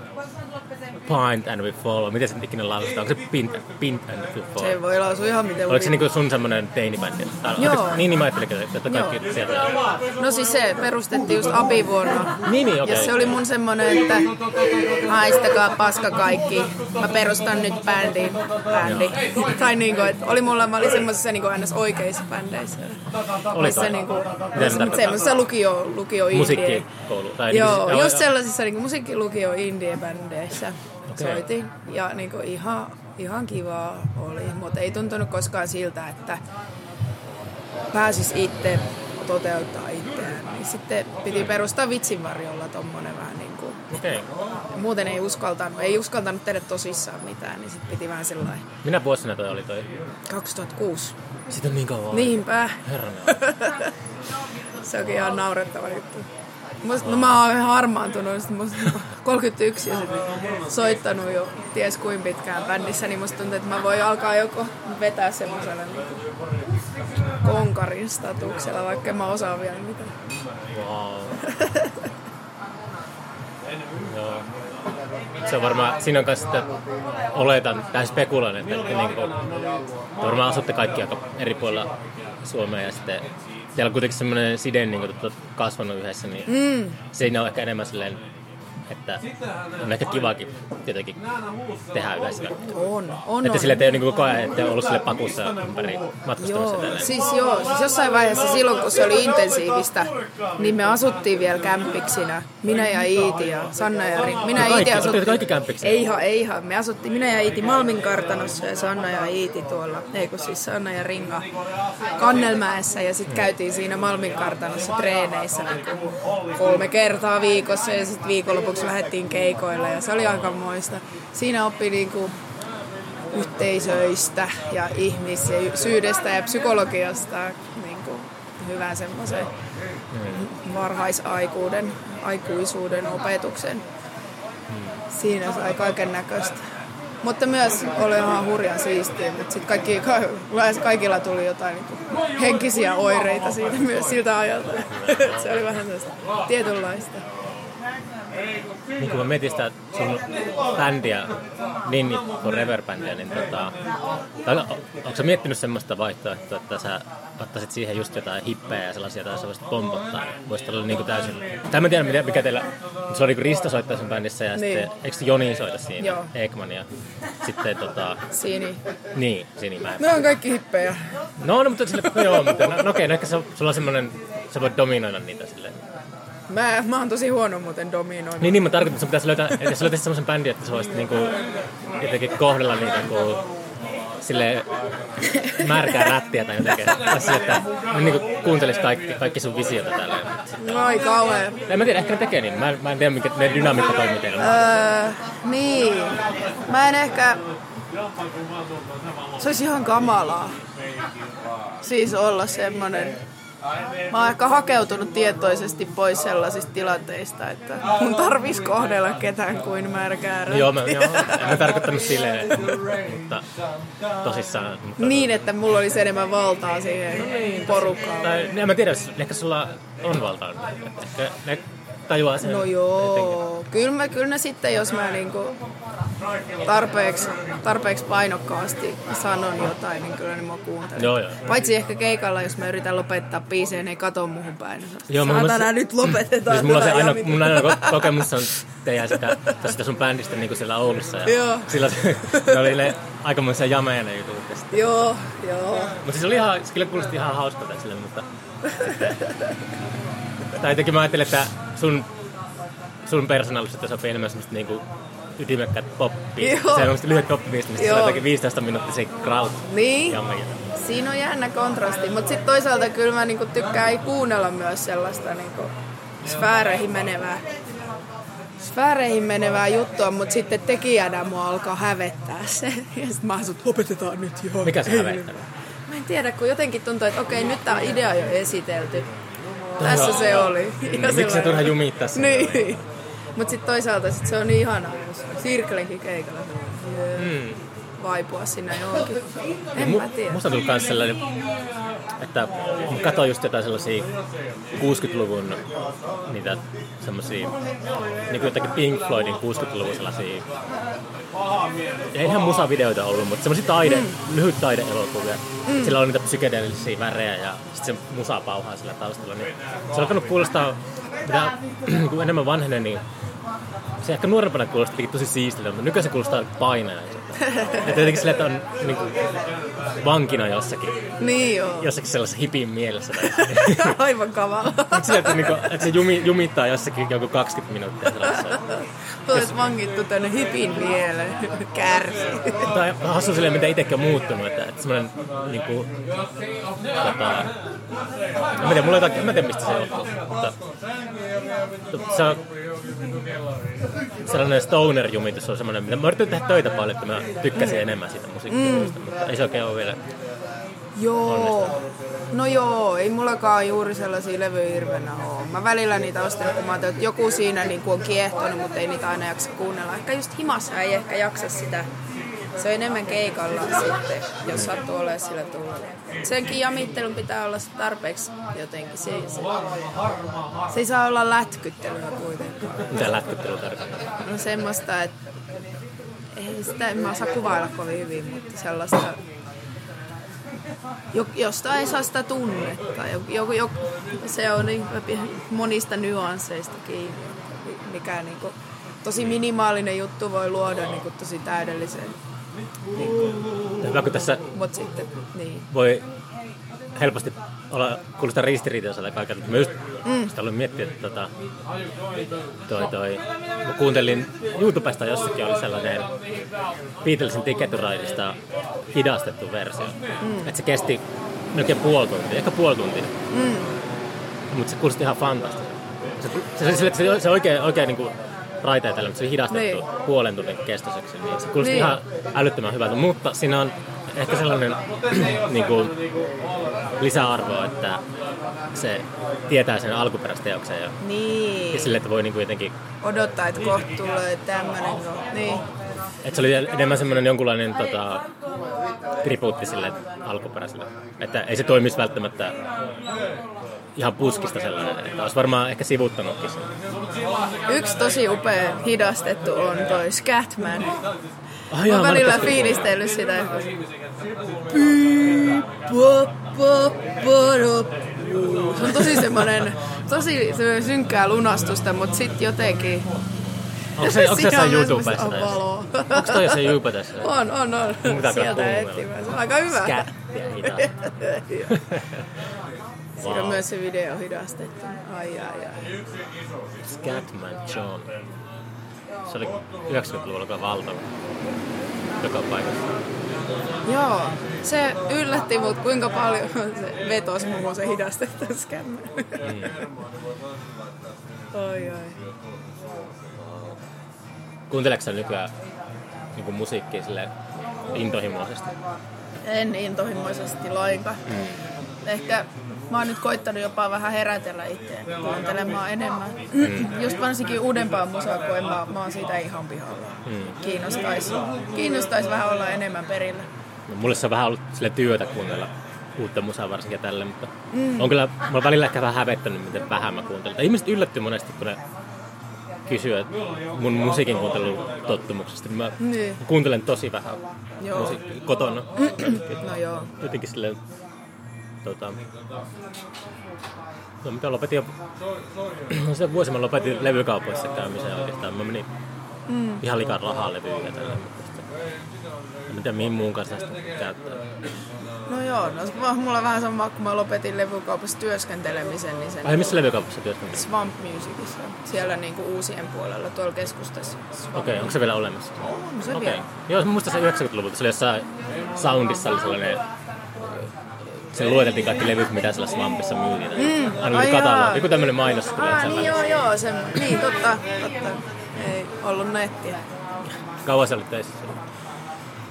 Pint and We Fall, miten se ikinä lausutaan? Onko se Pint, Pint and We Fall? Se voi lausua ihan miten Oliko se niinku sun semmonen teinibändi? Joo. Niin, niin mä ajattelin, että kaikki Joo. sieltä. No siis se perustettiin just abivuonna. Niin, niin, okei. Ja se oli mun semmonen, että haistakaa paska kaikki. Mä perustan nyt bändin. Bändi. tai niinku, että oli mulla, mä olin semmoisessa niinku ns. oikeissa bändeissä. Oli se niinku, se tarkoittaa? semmoisessa lukio, lukio indie. Musiikkikoulu. Tai Joo, niin, just sellaisissa niinku musiikkilukio indie-bändeissä Okei. soitin. Ja niinku ihan, ihan kivaa oli, mutta ei tuntunut koskaan siltä, että pääsis itse toteuttaa itseään. Niin sitten piti perustaa vitsinvarjolla tommonen vähän niin kuin, Okei. muuten ei uskaltanut, ei uskaltanut tehdä tosissaan mitään, niin sitten piti vähän sellainen Minä vuosina toi oli toi? 2006. Siitä on niin kauan. Niinpä, Herranen. se onkin ihan naurettava juttu. Musta, no mä oon harmaantunut, musta 31 ja soittanut jo ties kuin pitkään bändissä, niin musta tuntuu, että mä voin alkaa joko vetää semmoisella niin konkarin statuksella, vaikka en mä osaa vielä mitään. Wow. Joo. Se on varmaan, siinä on kanssa sitten, oletan, tai spekuloin, että, että niin kuin, varmaan asutte kaikki aika eri puolilla Suomea ja sitten teillä on kuitenkin semmoinen side, niin kuin, kasvanut yhdessä, niin mm. siinä on ehkä enemmän silleen, että on ehkä kivakin tietenkin tehdä yhdessä. On, on, Että on. sille ei ole niin koko ajan, että ollut sille pakussa ympäri matkustamassa Joo, tälleen. siis joo, siis jossain vaiheessa silloin kun se oli intensiivistä, niin me asuttiin vielä kämppiksinä. Minä ja Iiti ja Sanna ja Ri. Minä ja Iiti asuttiin... kaikki kämppiksinä? Ei ihan, ei ihan. Me asuttiin minä ja Iiti Malmin kartanossa ja Sanna ja Iiti tuolla, ei kun siis Sanna ja Ringa Kannelmäessä ja sitten käytiin siinä Malmin kartanossa treeneissä niin kolme kertaa viikossa ja sitten viikonlopuksi lähdettiin keikoille ja se oli aika moista. Siinä oppi niinku yhteisöistä ja ihmisyydestä ja psykologiasta niin kuin hyvän semmoisen varhaisaikuuden, aikuisuuden opetuksen. Siinä sai kaiken näköistä. Mutta myös oli ihan hurjan siistiä, mutta sitten kaikki, ka, kaikilla tuli jotain niin henkisiä oireita siitä myös siltä ajalta. Se oli vähän tietynlaista. Niin kun mä mietin sitä sun bändiä, Ninni Forever-bändiä, niin tota, tai, onko sä miettinyt semmoista vaihtoehtoa, että sä ottaisit siihen just jotain hippejä ja sellaisia, joita sä voisit pompottaa? Voisit olla niin kuin täysin... Tai mä tiedän, mikä, teillä... Se oli niin Risto soittaa sen bändissä ja niin. sitten... Eikö Joni soita siinä? Joo. Ekman ja sitten tota... Sini. Niin, Sini mä. Ne on kaikki hippejä. No, no mutta sille, no, joo, mutta no, no okei, no ehkä se, sulla on semmoinen, sä voit dominoida niitä silleen. Mä, mä oon tosi huono muuten dominoimaan. Niin, niin mä tarkoitan, että sun pitäisi löytää, että sä löytäisit semmoisen bändin, että sä voisit niinku jotenkin kohdella niitä kuin sille märkää rättiä tai jotenkin. Tai sille, että ne niinku kuuntelis kaikki, kaikki sun visiota täällä. Ai kauhea. En mä tiedä, ehkä ne tekee niin. Mä, mä en tiedä, mikä ne dynamiikka toimii teillä. Öö, niin. Mä en ehkä... Se olisi ihan kamalaa. Siis olla semmonen... Mä oon ehkä hakeutunut tietoisesti pois sellaisista tilanteista, että mun tarvis kohdella ketään kuin märkää Joo, mä, joo, en mä tarkoittanut silleen, mutta tosissaan. Mutta... Niin, että mulla olisi enemmän valtaa siihen porukkaan. Tai, en mä tiedä, ehkä sulla on valtaa. Ehkä ne tajuaa sen. No joo, kyllä, mä, kyllä ne sitten, jos mä niinku tarpeeksi, tarpeeksi painokkaasti sanon jotain, niin kyllä ne mua kuuntelee. Joo, joo. Paitsi ehkä keikalla, jos mä yritän lopettaa biisejä, ne ei kato muuhun päin. Joo, mä Saatana, mä- nyt lopetetaan. Siis mulla on se aina, mun aina ko- kokemus on teidän sitä, tästä sun bändistä niin kuin siellä Oulussa. Ja Joo. Silloin se, ne oli ne aikamoisia jameja ne jutut. Joo, joo. Mutta siis oli ihan, se kyllä kuulosti ihan hauskalta sille, mutta... sitten- tai jotenkin mä ajattelin, että sun, sun persoonallisuutta sopii enemmän semmoista niinku ytimekkäät poppia. Joo. Se on semmoista lyhyt poppibiistä, mistä se on Joo. jotakin 15 minuuttisia crowd Niin, jameja. siinä on jännä kontrasti, mutta sitten toisaalta kyllä mä niinku tykkään kuunnella myös sellaista niinku sfääreihin menevää sfääreihin menevää juttua, mutta sitten tekijänä mua alkaa hävettää se. Ja sitten mä asut, lopetetaan nyt joo. Mikä se hävettää? Mä en tiedä, kun jotenkin tuntuu, että okei, nyt tää idea on jo esitelty. Tässä se oli. Ja Miksi se turha jumittaa sen? Niin. Mutta sitten toisaalta sit se on niin ihanaa, jos Sirklenkin keikalla Mm. vaipua sinne johonkin. En Mu- mä tiedä. Musta tuli myös sellainen, että katsoin just jotain sellaisia 60-luvun niitä semmosia, niin kuin jotakin Pink Floydin 60-luvun sellaisia, ei ihan musavideoita ollut, mutta semmoisia taide, mm. lyhyt taideelokuvia. Mm. Sillä oli niitä psykedeellisiä värejä ja sitten se musa pauhaa sillä taustalla. Niin se on alkanut kuulostaa, mitä kun enemmän vanhenee, niin se ehkä nuorempana kuulosti tosi siistiltä, mutta nykyään se kuulostaa painajaiselta. Että jotenkin sillä, että on niin kuin, vankina jossakin, Niin joo. jossakin sellaisessa hipin mielessä. Aivan kavala. sillä, että, niin kuin, että se jumi, jumittaa jossakin joku 20 minuuttia sellaisessa. Olet vangittu tänne hipin mieleen. Kärsi. Tai hassu silleen, mitä itsekin on muuttunut, että, että semmoinen niin kuin, tota, en mä tiedä, mulla on jotain, en mä tiedä mistä se johtuu, mutta se on sellainen stoner-jumitus on semmoinen, mitä mä yritin tehdä töitä paljon, että mä tykkäsin enemmän siitä musiikkityöstä, mm. mutta ei se oikein ole vielä. Joo. No joo, ei mullakaan juuri sellaisia levyirvenä ole. Mä välillä niitä ostan, kun mä ajattelin, että joku siinä niin on kiehtonut, mutta ei niitä aina jaksa kuunnella. Ehkä just himassa ei ehkä jaksa sitä. Se on enemmän keikalla sitten, jos sattuu olemaan sillä tuulella. Senkin jamittelun pitää olla tarpeeksi jotenkin. Se, se, se ei saa olla lätkyttelyä kuitenkaan. Mitä lätkyttely tarkoittaa? No semmoista, että ei sitä en mä osaa kuvailla kovin hyvin, mutta sellaista, jo- josta ei saa sitä tunnetta. Joku, joku, se on niin monista nyansseista kiinni, mikä niin kuin, tosi minimaalinen juttu voi luoda niin kuin, tosi täydellisen. Niin Hyvä, kun tässä mutta sitten, niin. voi helposti olla kuulostaa ristiriitaiselta kaiken. Mä just mm. sitä aloin miettiä, että tota, toi, toi, mä kuuntelin YouTubesta jossakin oli sellainen Beatlesin Ticket Rideista hidastettu versio. Mm. Että se kesti melkein puoli tuntia, ehkä puoli tuntia. Mm. Mutta se kuulosti ihan fantastiselta. Se, se, se, se, se oikein, oikein niin kuin raiteja tällä, mutta se oli hidastettu Niin. puolen tunnin kestoiseksi. Niin se kuulosti Niin. ihan älyttömän hyvältä, mutta siinä on ehkä sellainen niin kuin, lisäarvo, että se tietää sen alkuperäisteoksen ja, Niin. ja sille, että voi niin kuin jotenkin Odottaa, että kohta tulee tämmönen. Niin. että se oli enemmän semmoinen jonkunlainen tota, tribuutti sille alkuperäiselle. Että ei se toimisi välttämättä ihan puskista sellainen, että olisi varmaan ehkä sivuttanutkin sen. Yksi tosi upea hidastettu on toi Scatman. Oh, Mä joo, oon mä välillä fiilistellyt sitä. Se on tosi semmonen, tosi semmonen synkkää lunastusta, mutta sit jotenkin... Onko se, onko se on jossain YouTubessa? tai- valoa. Onko toi jossain YouTubessa? On, on, on. Sieltä etsimään. Se on aika hyvä. Skättiä hidasta. Siinä on Wow. myös se video hidastettu. Ai, ai, ai. Scatman John. Se oli 90-luvulla kyllä valtava. Joka paikassa. Joo, se yllätti mut kuinka paljon se vetosi muuhun se hidastettu skämmä. Mm. Oi, oi. Kuunteleeko sä nykyään niin musiikkia sille intohimoisesti? En intohimoisesti lainkaan. Mm. Ehkä mä oon nyt koittanut jopa vähän herätellä itseäni kuuntelemaan enemmän. Just varsinkin uudempaa musaa, kun en mä, mä oon siitä ihan pihalla. Mm. Kiinnostais, kiinnostais vähän olla enemmän perillä. No, mulle se on vähän ollut sille työtä kuunnella uutta musaa varsinkin tälle, mutta mm. on kyllä, mä oon välillä ehkä vähän hävettänyt, miten vähän mä kuuntelen. Tai ihmiset yllättyy monesti, kun ne kysyy mun musiikin kuuntelutottumuksesta. Niin mä Niin. kuuntelen tosi vähän Joo. kotona. No joo. Jotenkin silleen, tota, no mitä lopetin jo, no se vuosi mä lopetin levykaupoissa käymisen oikeastaan. Mä menin mm. ihan liikaa rahaa levyjä ja tälleen, mutta sitten, en tiedä mihin muun kanssa sitä käyttää. No joo, no se on mulla vähän sama, kun mä lopetin levykaupassa työskentelemisen, niin sen Ai missä levykaupassa työskentelet? Swamp Musicissa. Siellä niinku uusien puolella, tuolla keskustassa. Okei, onko se vielä olemassa? On se Okei. vielä. Joo, mä muistan se 90-luvulta, se oli jossain Soundissa oli sellainen, se lueteltiin kaikki levyt, mitä siellä Swampissa myytiin. Mm. Aina oli jaa. Joku tämmönen mainos tulee Ah, niin joo, joo, se, niin totta, totta. Ei ollut nettiä. Kauan sä olit töissä?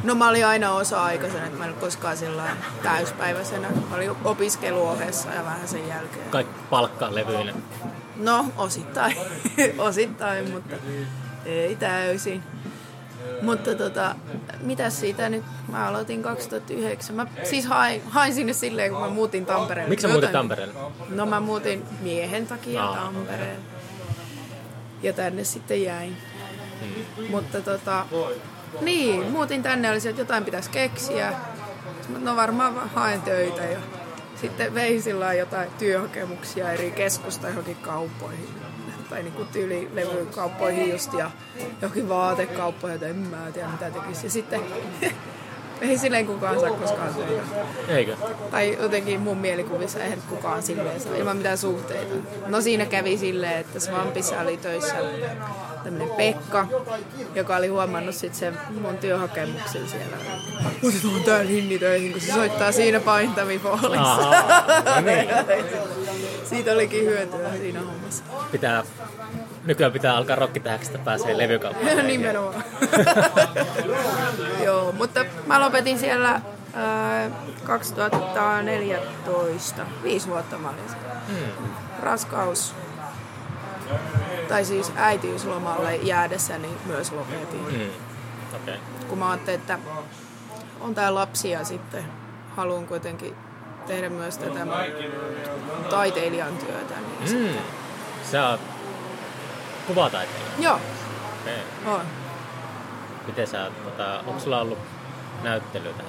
No mä olin aina osa-aikaisena, että mä en ollut koskaan sillä täyspäiväisenä. Mä olin opiskeluohessa ja vähän sen jälkeen. Kaikki palkkaa levyinen. No, osittain, osittain, mutta ei täysin. Mutta tota, mitä siitä nyt? Mä aloitin 2009. Mä siis hain, hain sinne silleen, kun mä muutin Tampereelle. Miksi sä muutit Jotain- Tampereelle? No mä muutin miehen takia Aa, Tampereelle. Ja tänne sitten jäin. Hmm. Mutta tota, niin, muutin tänne, oli se, että jotain pitäisi keksiä. No varmaan haen töitä ja sitten vein sillä jotain työhakemuksia eri keskusta johonkin kauppoihin. Tai niinku tyyli levykauppoihin just ja johonkin vaatekauppoihin, että en mä tiedä mitä tekisi. Ja sitten ei silleen kukaan saa koskaan töitä. Eikö? Tai jotenkin mun mielikuvissa eihän kukaan silleen saa, ilman mitään suhteita. No siinä kävi silleen, että Swampissa oli töissä tämmönen Pekka, joka oli huomannut sit sen mun työhakemuksen siellä. Otetaan tää Linni töihin, kun se soittaa siinä paintamipoolissa. Ahaa, no niin. Siitä olikin hyötyä siinä hommassa. Pitää, nykyään pitää alkaa rokkitähäkistä pääsee levykauppaan. Nimenomaan. Joo, mutta mä lopetin siellä ää, 2014. Viisi vuotta mä olin siellä. Hmm. Raskaus. Tai siis äitiyslomalle jäädessäni myös lopetin. Mm. Okei. Okay. Kun mä ajattelin, että on tää lapsi ja sitten haluan kuitenkin tehdä myös tätä taiteilijan työtä. Niin Mm. Sä oot kuvataiteilija. Joo, Okei. on. Miten sä, tota, onko sulla ollut näyttelyitä?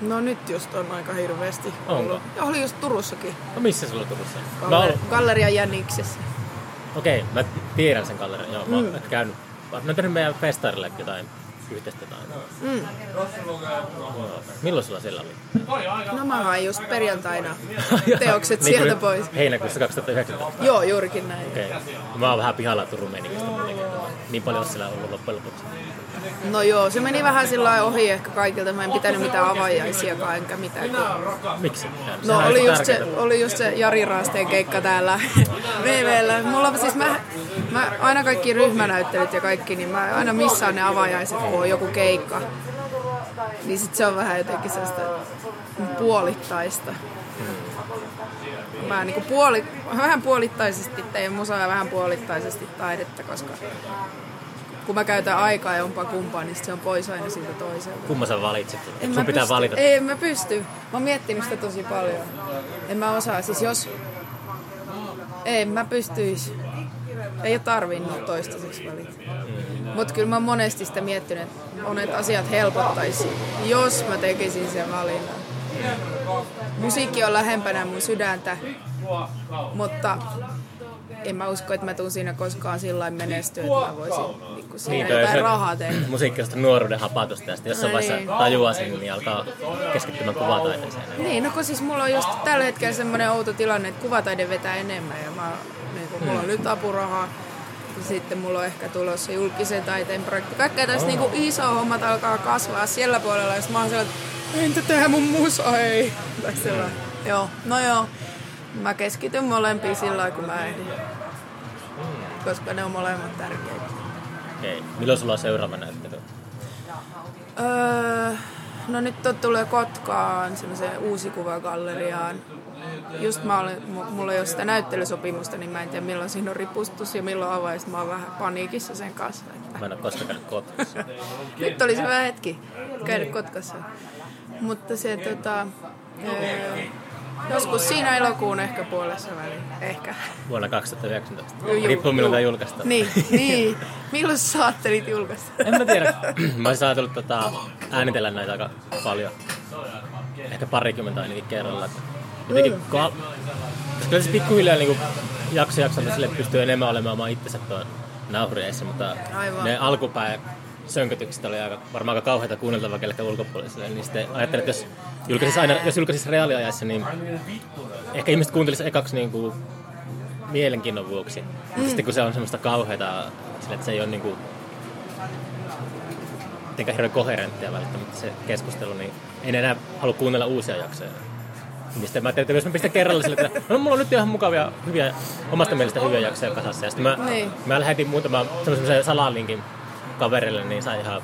No nyt just on aika hirveästi. Onko? Ja oli just Turussakin. No missä sulla Turussa? Galler- oon- Galleria Jänniksessä. Okei, mä tiedän sen gallerian. Joo, mä oon ehkä käynyt. Mä oon tehnyt meidän festarille jotain yhteistä jotain. Mm. Milloin sulla siellä oli? No mä hain just perjantaina teokset Niin sieltä pois. Heinäkuussa 2019. Joo, juurikin näin. Okei. Mä oon vähän pihalla Turun muutenkin. Niin paljon on siellä ollut loppujen lopuksi. No joo, se meni vähän sillä ohi ehkä kaikilta. Mä en pitänyt mitään avajaisiakaan enkä mitään. Miksi? No oli just, se, oli just se Jari Raasteen keikka täällä VVllä. Mulla siis mä, mä aina kaikki ryhmänäyttelyt ja kaikki, niin mä aina missaan ne avajaiset, kun on joku keikka. Niin sit se on vähän jotenkin sellaista puolittaista. Mä niinku puoli, vähän puolittaisesti teen musaa ja vähän puolittaisesti taidetta, koska kun mä käytän aikaa jompaa kumpaa, niin se on pois aina siltä toiselta. Kumma sä valitsit? En Sun mä pitää pysty. valita. Ei, en mä pysty. Mä oon miettinyt sitä tosi paljon. En mä osaa. Siis jos, Ei, mä pystyis. Ei ole tarvinnut toistaiseksi valita. Mutta kyllä mä oon monesti sitä miettinyt, että monet asiat helpottaisi, jos mä tekisin sen valinnan. Musiikki on lähempänä mun sydäntä, mutta en mä usko, että mä tuun siinä koskaan sillä menestyä, että mä voisin niin siinä jotain se rahaa tehdä. Musiikki on sitä nuoruuden hapatusta ja sitten jossain No vaiheessa niin. tajuaa sen, niin alkaa keskittymään kuvataiteeseen. Niin, no kun siis mulla on just tällä hetkellä semmoinen outo tilanne, että kuvataide vetää enemmän ja mä, niin kun mulla on nyt apurahaa. Ja sitten mulla on ehkä tulossa julkisen taiteen projekti. Kaikkea tässä niinku iso hommat alkaa kasvaa siellä puolella. Ja sit mä oon sellainen, että entä tehdä mun musa, ei. Tai sellainen. Joo, no joo. Mä keskityn molempiin sillä lailla, kun mä ehdin. Koska ne on molemmat tärkeitä. Okei. Milloin sulla on seuraava näyttely? Öö, no nyt tulee Kotkaan semmoiseen uusikuvagalleriaan. Just mä olen, mu- mulla ei ole sitä näyttelysopimusta, niin mä en tiedä milloin siinä on ripustus ja milloin avais. Mä oon vähän paniikissa sen kanssa. Että. Mä en ole koskaan käynyt kotkassa. Nyt olisi hyvä hetki käydä Kotkassa. Mutta se tota, öö, joskus siinä elokuun ehkä puolessa väliin. Ehkä. Vuonna 2019. Juu, juu, Riippuu milloin tämä julkaistaan. Niin, niin. Milloin sä saattelit julkaista? En mä tiedä. mä olisin ajatellut tota, äänitellä näitä aika paljon. Ehkä parikymmentä ainakin kerralla. Jotenkin, kun al- kyllä se pikkuhiljaa niin jakso jaksolta sille pystyy enemmän olemaan oma itsensä tuon nauhurieissa, mutta Aivan. ne alkupää sönkötykset oli aika, varmaan aika kauheita kuunneltavaa kellekään ulkopuoliselle, niin sitten ajattelin, että jos julkaisisi, aina, jos julkaisisi reaaliajassa, niin ehkä ihmiset kuuntelisi ekaksi niin kuin mielenkiinnon vuoksi. Mm. Sitten kun se on semmoista kauheita, sille, että se ei ole niin kuin, mitenkään hirveän koherenttia välttämättä se keskustelu, niin en enää halua kuunnella uusia jaksoja. Niin sitten mä ajattelin, että jos mä pistän kerralla sille, että no, mulla on nyt ihan mukavia, hyviä, omasta mielestä hyviä jaksoja kasassa. Ja sitten mä, Niin. mä lähetin muutama semmoisen salalinkin kaverille, niin sai ihan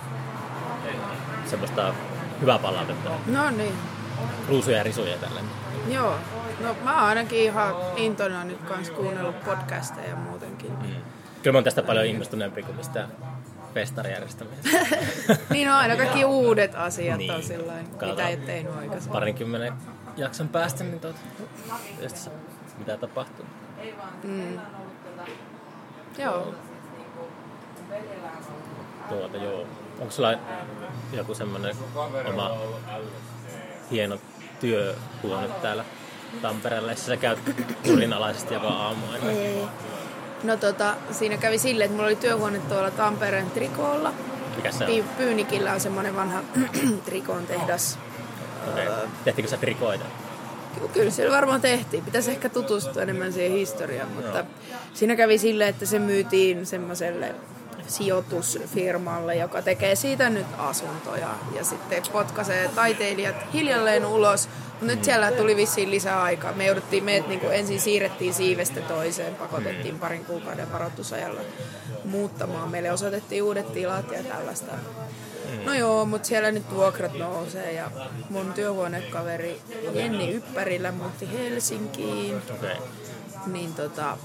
semmoista hyvää palautetta. No niin. Ruusuja ja risuja ja tälleen. Joo. No mä oon ainakin ihan intona nyt kans kuunnellut podcasteja muutenkin. Mm. Kyllä mä oon tästä paljon innostuneempi kuin mistä festarijärjestämisestä. niin on aina kaikki uudet asiat Niin. on sillain, mitä ei ole tehnyt aikaisemmin. Parinkymmenen jakson päästä, niin tietysti mitä tapahtuu. Joo. Tuota, joo. Onko sulla joku semmoinen oma hieno työhuone täällä Tampereella, jossa sä käyt kurinalaisesti joka aamu aina? No tota, siinä kävi silleen, että mulla oli työhuone tuolla Tampereen trikoolla. Mikä se on? Py- Pyynikillä on semmoinen vanha trikoon tehdas. Okay. Tehtiinkö sä trikoita? Ky- Kyllä siellä varmaan tehtiin. Pitäisi ehkä tutustua enemmän siihen historiaan, mutta siinä kävi silleen, että se myytiin semmoiselle sijoitusfirmalle, joka tekee siitä nyt asuntoja ja sitten potkaisee taiteilijat hiljalleen ulos. Mutta nyt siellä tuli vissiin lisää aikaa. Me jouduttiin, meidät niin kuin ensin siirrettiin siivestä toiseen, pakotettiin parin kuukauden varoitusajalla muuttamaan. Meille osoitettiin uudet tilat ja tällaista. No joo, mutta siellä nyt vuokrat nousee ja mun työhuonekaveri Jenni Yppärillä muutti Helsinkiin. Okay. Niin tota,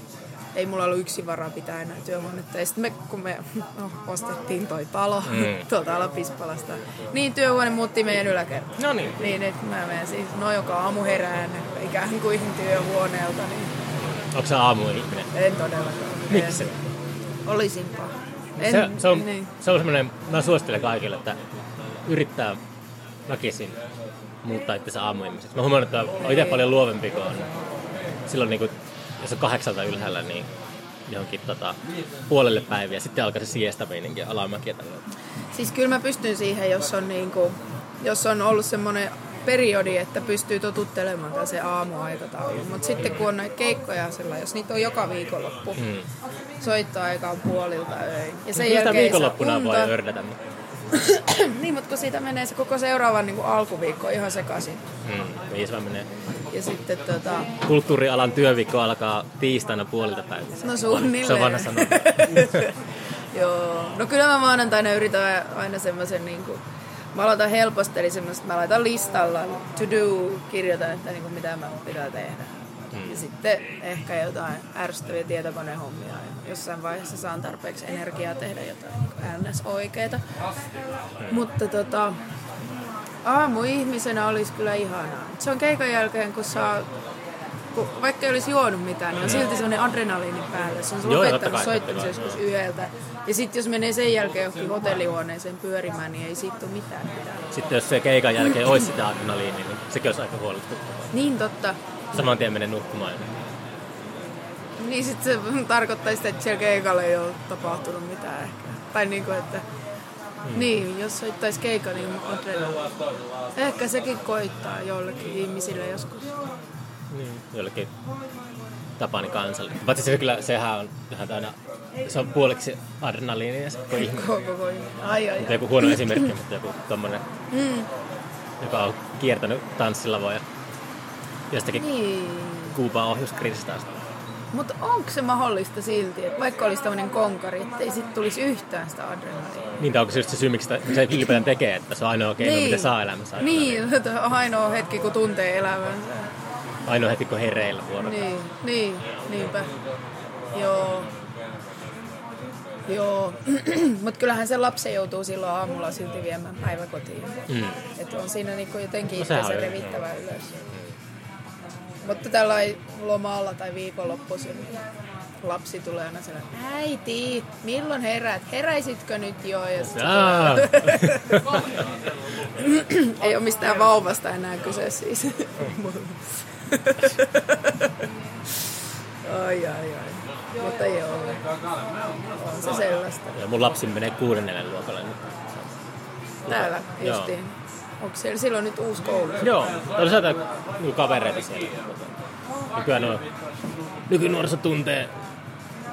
ei mulla ollut yksi varaa pitää enää työhuonetta. Ja sitten me, kun me no, ostettiin toi talo Mm. tuolta Alapispalasta, niin työhuone muutti meidän yläkertaan. No niin. Niin, että mä menen siis no joka aamu herään ikään kuin työhuoneelta, niin Onko sä aamuihminen? en todellakaan. Miksi? Olisinpa. En, Se, se, on, niin. se on semmoinen, mä suosittelen kaikille, että yrittää väkisin muuttaa itsensä aamuihmiseksi. Mä huomannut, että on itse paljon luovempi kuin on silloin, niin kuin, jos on kahdeksalta ylhäällä, niin johonkin tota, puolelle päiviä. Sitten alkaa se siesta meininki alamäki. Siis kyllä mä pystyn siihen, jos on, niinku, jos on ollut semmoinen periodi, että pystyy totuttelemaan tämän se aamuaikataulu. Mutta sitten kun on näitä keikkoja sillä, jos niitä on joka viikonloppu, Mm. soittoaika on puolilta öin. Ja sen sitä jälkeen viikonloppuna voi unta. ördätä. mutta- niin, mutta kun siitä menee se koko seuraavan niin alkuviikko ihan sekaisin. Mm, niin se menee. Ja sitten tota, Kulttuurialan työviikko alkaa tiistaina puolilta päivää. no suunnilleen. Se on vanha sanonta. Joo. No kyllä mä maanantaina yritän aina semmoisen niin kuin, mä aloitan helposti, eli semmoista, mä laitan listalla to do, kirjoitan, että niin kuin, mitä mä pitää tehdä. Mm. Ja sitten ehkä jotain ärsyttäviä tietokonehommia. Ja jossain vaiheessa saan tarpeeksi energiaa tehdä jotain niin ns. oikeeta. Mutta tota, aamuihmisenä olisi kyllä ihanaa. Se on keikan jälkeen, kun saa kun vaikka ei olisi juonut mitään, niin on silti sellainen adrenaliini päällä. Se on Joo, lopettanut soittamisen joskus yhdeltä. Ja sitten jos menee sen jälkeen johonkin hotellihuoneeseen pyörimään, niin ei siitä ole mitään. mitään. Sitten jos se keikan jälkeen olisi sitä adrenaliinia, niin sekin olisi aika huolestuttavaa. Niin totta. Saman tien menee nukkumaan. Niin sit se tarkoittaisi sitä, että siellä keikalla ei ole tapahtunut mitään ehkä. Tai niinku, että... Hmm. Niin, jos soittaisi keikka, niin adrenaliini. Ehkä sekin koittaa jollekin ihmisille joskus. Niin, jollekin Tapani kansalle. Paitsi se kyllä, sehän on ihan aina, se on puoliksi adrenaliinia ja se koko ihminen. Koko koko Ai ai. Mutta joku huono esimerkki, mutta joku tommonen, Mm. joka on kiertänyt tanssilavoja jostakin Niin. Kuuban ohjuskriisistä asti. Mutta onko se mahdollista silti, että vaikka olisi tämmöinen konkari, että ei sit tulisi yhtään sitä adrenaliinia? Niin, tai onko se just se syy, miksi se ylipäätään tekee, että se on ainoa keino, miten saa elämässä. Niin, että on ainoa hetki, kun tuntee elämänsä. Ainoa hetki, kun hereillä vuoro. Niin, niin, niinpä. Joo. Joo, mutta kyllähän se lapsi joutuu silloin aamulla silti viemään päiväkotiin. Mm. Että on siinä niinku jotenkin No se revittävä ylös. Mutta tällä lomalla tai viikonloppuisin niin lapsi tulee aina sellainen, äiti, milloin herät? Heräisitkö nyt jo? Ja. Ei ole mistään vauvasta enää kyse siis. ai ai ai. Mutta joo, on se sellaista. Ja mun lapsi menee kuudennelle luokalle nyt. Täällä Joo. Onko siellä silloin nyt uusi koulu? Joo, oli sieltä kavereita siellä. Nykyään on nykynuoriso tuntee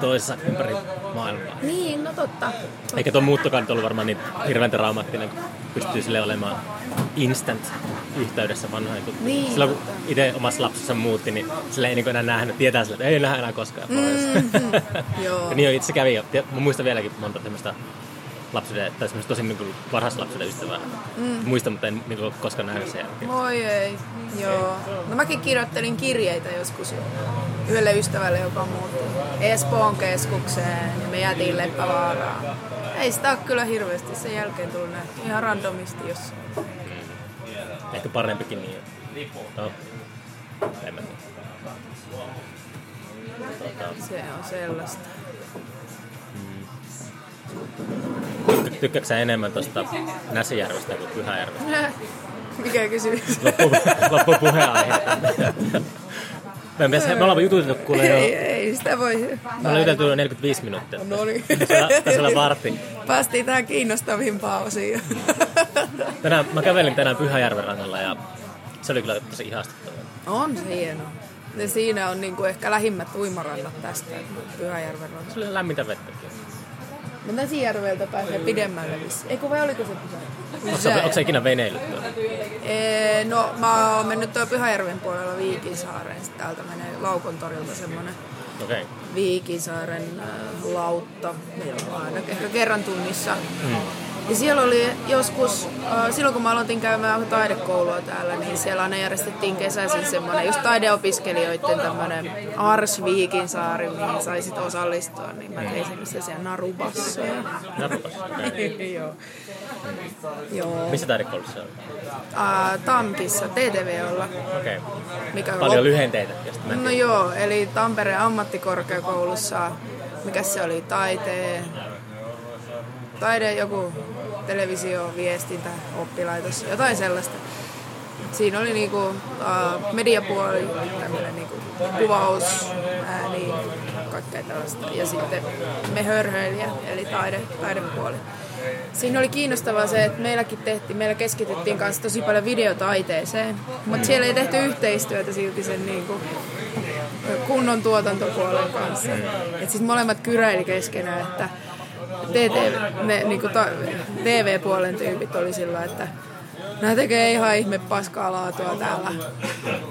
toisessa ympäri maailmaa. Niin, no totta. Eikä tuo muuttokaan nyt ollut varmaan niin hirveän traumaattinen, kun pystyy sille olemaan instant yhteydessä vanhoihin tuttuihin. Niin, Silloin kun totta. itse omassa lapsessa muutti, niin sille ei niin enää nähnyt, tietää sille, että ei nähdä enää koskaan. Mm-hmm. Joo. ja niin on itse kävi jo. Mä muistan vieläkin monta tämmöistä lapsuuden, tai semmoista tosi niin varhaislapsuuden ystävää. Mm. Muistan, mutta en niin kuin, koskaan nähnyt sen jälkeen. Voi ei, joo. No mäkin kirjoittelin kirjeitä joskus yhdelle ystävälle, joka muutti Espoon keskukseen ja me jäätiin Leppävaaraan. Ei sitä ole kyllä hirveästi sen jälkeen tullut nähty. Ihan randomisti jos. Ehkä parempikin niin. No, en mä tiedä. Tota, Se on sellaista. tykkä- tykkääksä sä enemmän tuosta Näsijärvestä kuin Pyhäjärvestä? Mikä kysymys? Loppu, loppu puheenaihe. Me, me, me ollaan jututeltu kuule jo, ei, ei, sitä voi. me ollaan juteltu jo 45 minuuttia. No niin. Tässä, ollaan vartti. Päästiin tähän kiinnostavimpaan osioon. Tänään, mä kävelin tänään Pyhäjärven rannalla ja se oli kyllä tosi ihastuttavaa. on se hieno. Ja siinä on niinku ehkä lähimmät uimarannat tästä, Pyhäjärven rannat. Se oli lämmintä vettä. Mutta Näsijärveltä pääsee pidemmälle vissi. Eikö vai oliko se sä, onko sä ikinä veneillyt tuolla? Ee, no mä oon mennyt tuo Pyhäjärven puolella Viikinsaareen. Sitten täältä menee Laukon torilta semmonen. Okay. Viikinsaaren äh, lautta. Meillä on aina ehkä kerran tunnissa. Mm. Ja siellä oli joskus, silloin kun mä aloitin käymään taidekoulua täällä, niin siellä aina järjestettiin kesäisin semmoinen just taideopiskelijoiden tämmöinen Ars Viikinsaari, mihin saisit osallistua, niin mä tein semmoisia siellä narubassoja. Narupas. Okay. Joo. Joo. Missä taidekoulussa on? Äh, Tampissa, TTVOlla, Okei. Okay. mikä Paljon lop- lyhenteitä. No joo, eli Tampereen ammattikorkeakoulussa, mikä se oli, taiteen, taide, joku televisio, viestintä, oppilaitos, jotain sellaista. Siinä oli niinku uh, mediapuoli, tämmöinen niinku kuvaus, ääni, kaikkea tällaista. Ja sitten me hörhöilijä, eli taide, taidepuoli. Siinä oli kiinnostavaa se, että meilläkin tehtiin, meillä keskityttiin kanssa tosi paljon videotaiteeseen, mutta siellä ei tehty yhteistyötä silti sen niinku kunnon tuotantopuolen kanssa. Et siis molemmat kyräili keskenään, että TT, ne, niinku ta, TV-puolen tyypit oli sillä, että nämä tekee ihan ihme paskaa laatua täällä.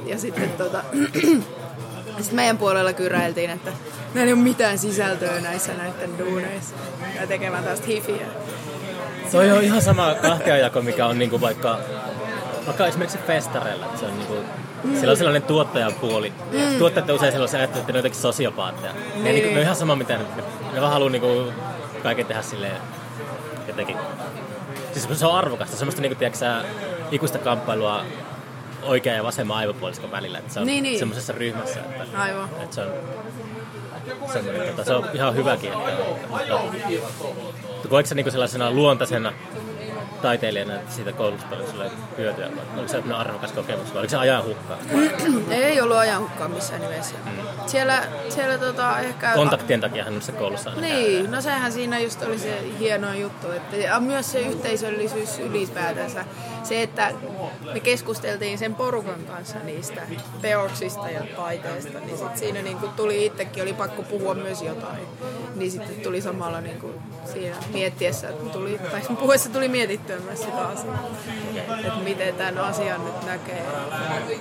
Ja sitten tota, sit meidän puolella kyräiltiin, että näillä ei ole mitään sisältöä näissä näiden duuneissa. Ja tekemään taas hifiä. Toi on ihan sama kahtiajako, mikä on niinku vaikka, vaikka esimerkiksi festareilla. että Se on niinku, mm. Siellä on sellainen tuottajapuoli. Mm. Tuottajat usein sellaisia ajattelevat, että ne on jotenkin sosiopaatteja. Niin. Ne, Niin. niinku, ne on ihan sama, mitä ne, ne vaan haluaa niinku, kaiken tehdä silleen jotenkin. Siis se on arvokasta, semmoista niinku, tiedätkö, ikuista kamppailua oikea ja vasemman aivopuoliskon välillä. Että se on Niin, niin. semmoisessa ryhmässä, että, Aivan. että se on semmoinen, tota, se on ihan hyväkin. Että, mutta, mutta koetko sä niinku sellaisena luontaisena taiteilijana, että siitä koulusta oli sulle hyötyä? vai Oliko se arvokas kokemus vai oliko se ajan hukkaa? Ei ollut ajan hukkaa missään nimessä. Siellä, siellä tota ehkä... Kontaktien takia hän se koulussa aina. Niin, no sehän siinä just oli se hieno juttu, että ja myös se yhteisöllisyys ylipäätänsä. Se, että me keskusteltiin sen porukan kanssa niistä teoksista ja taiteesta, niin sit siinä niin kuin tuli itsekin, oli pakko puhua myös jotain. Niin sitten tuli samalla niin kuin siinä miettiessä, tuli, tai puhuessa tuli mietittyä myös sitä asiaa, että miten tämän asian nyt näkee.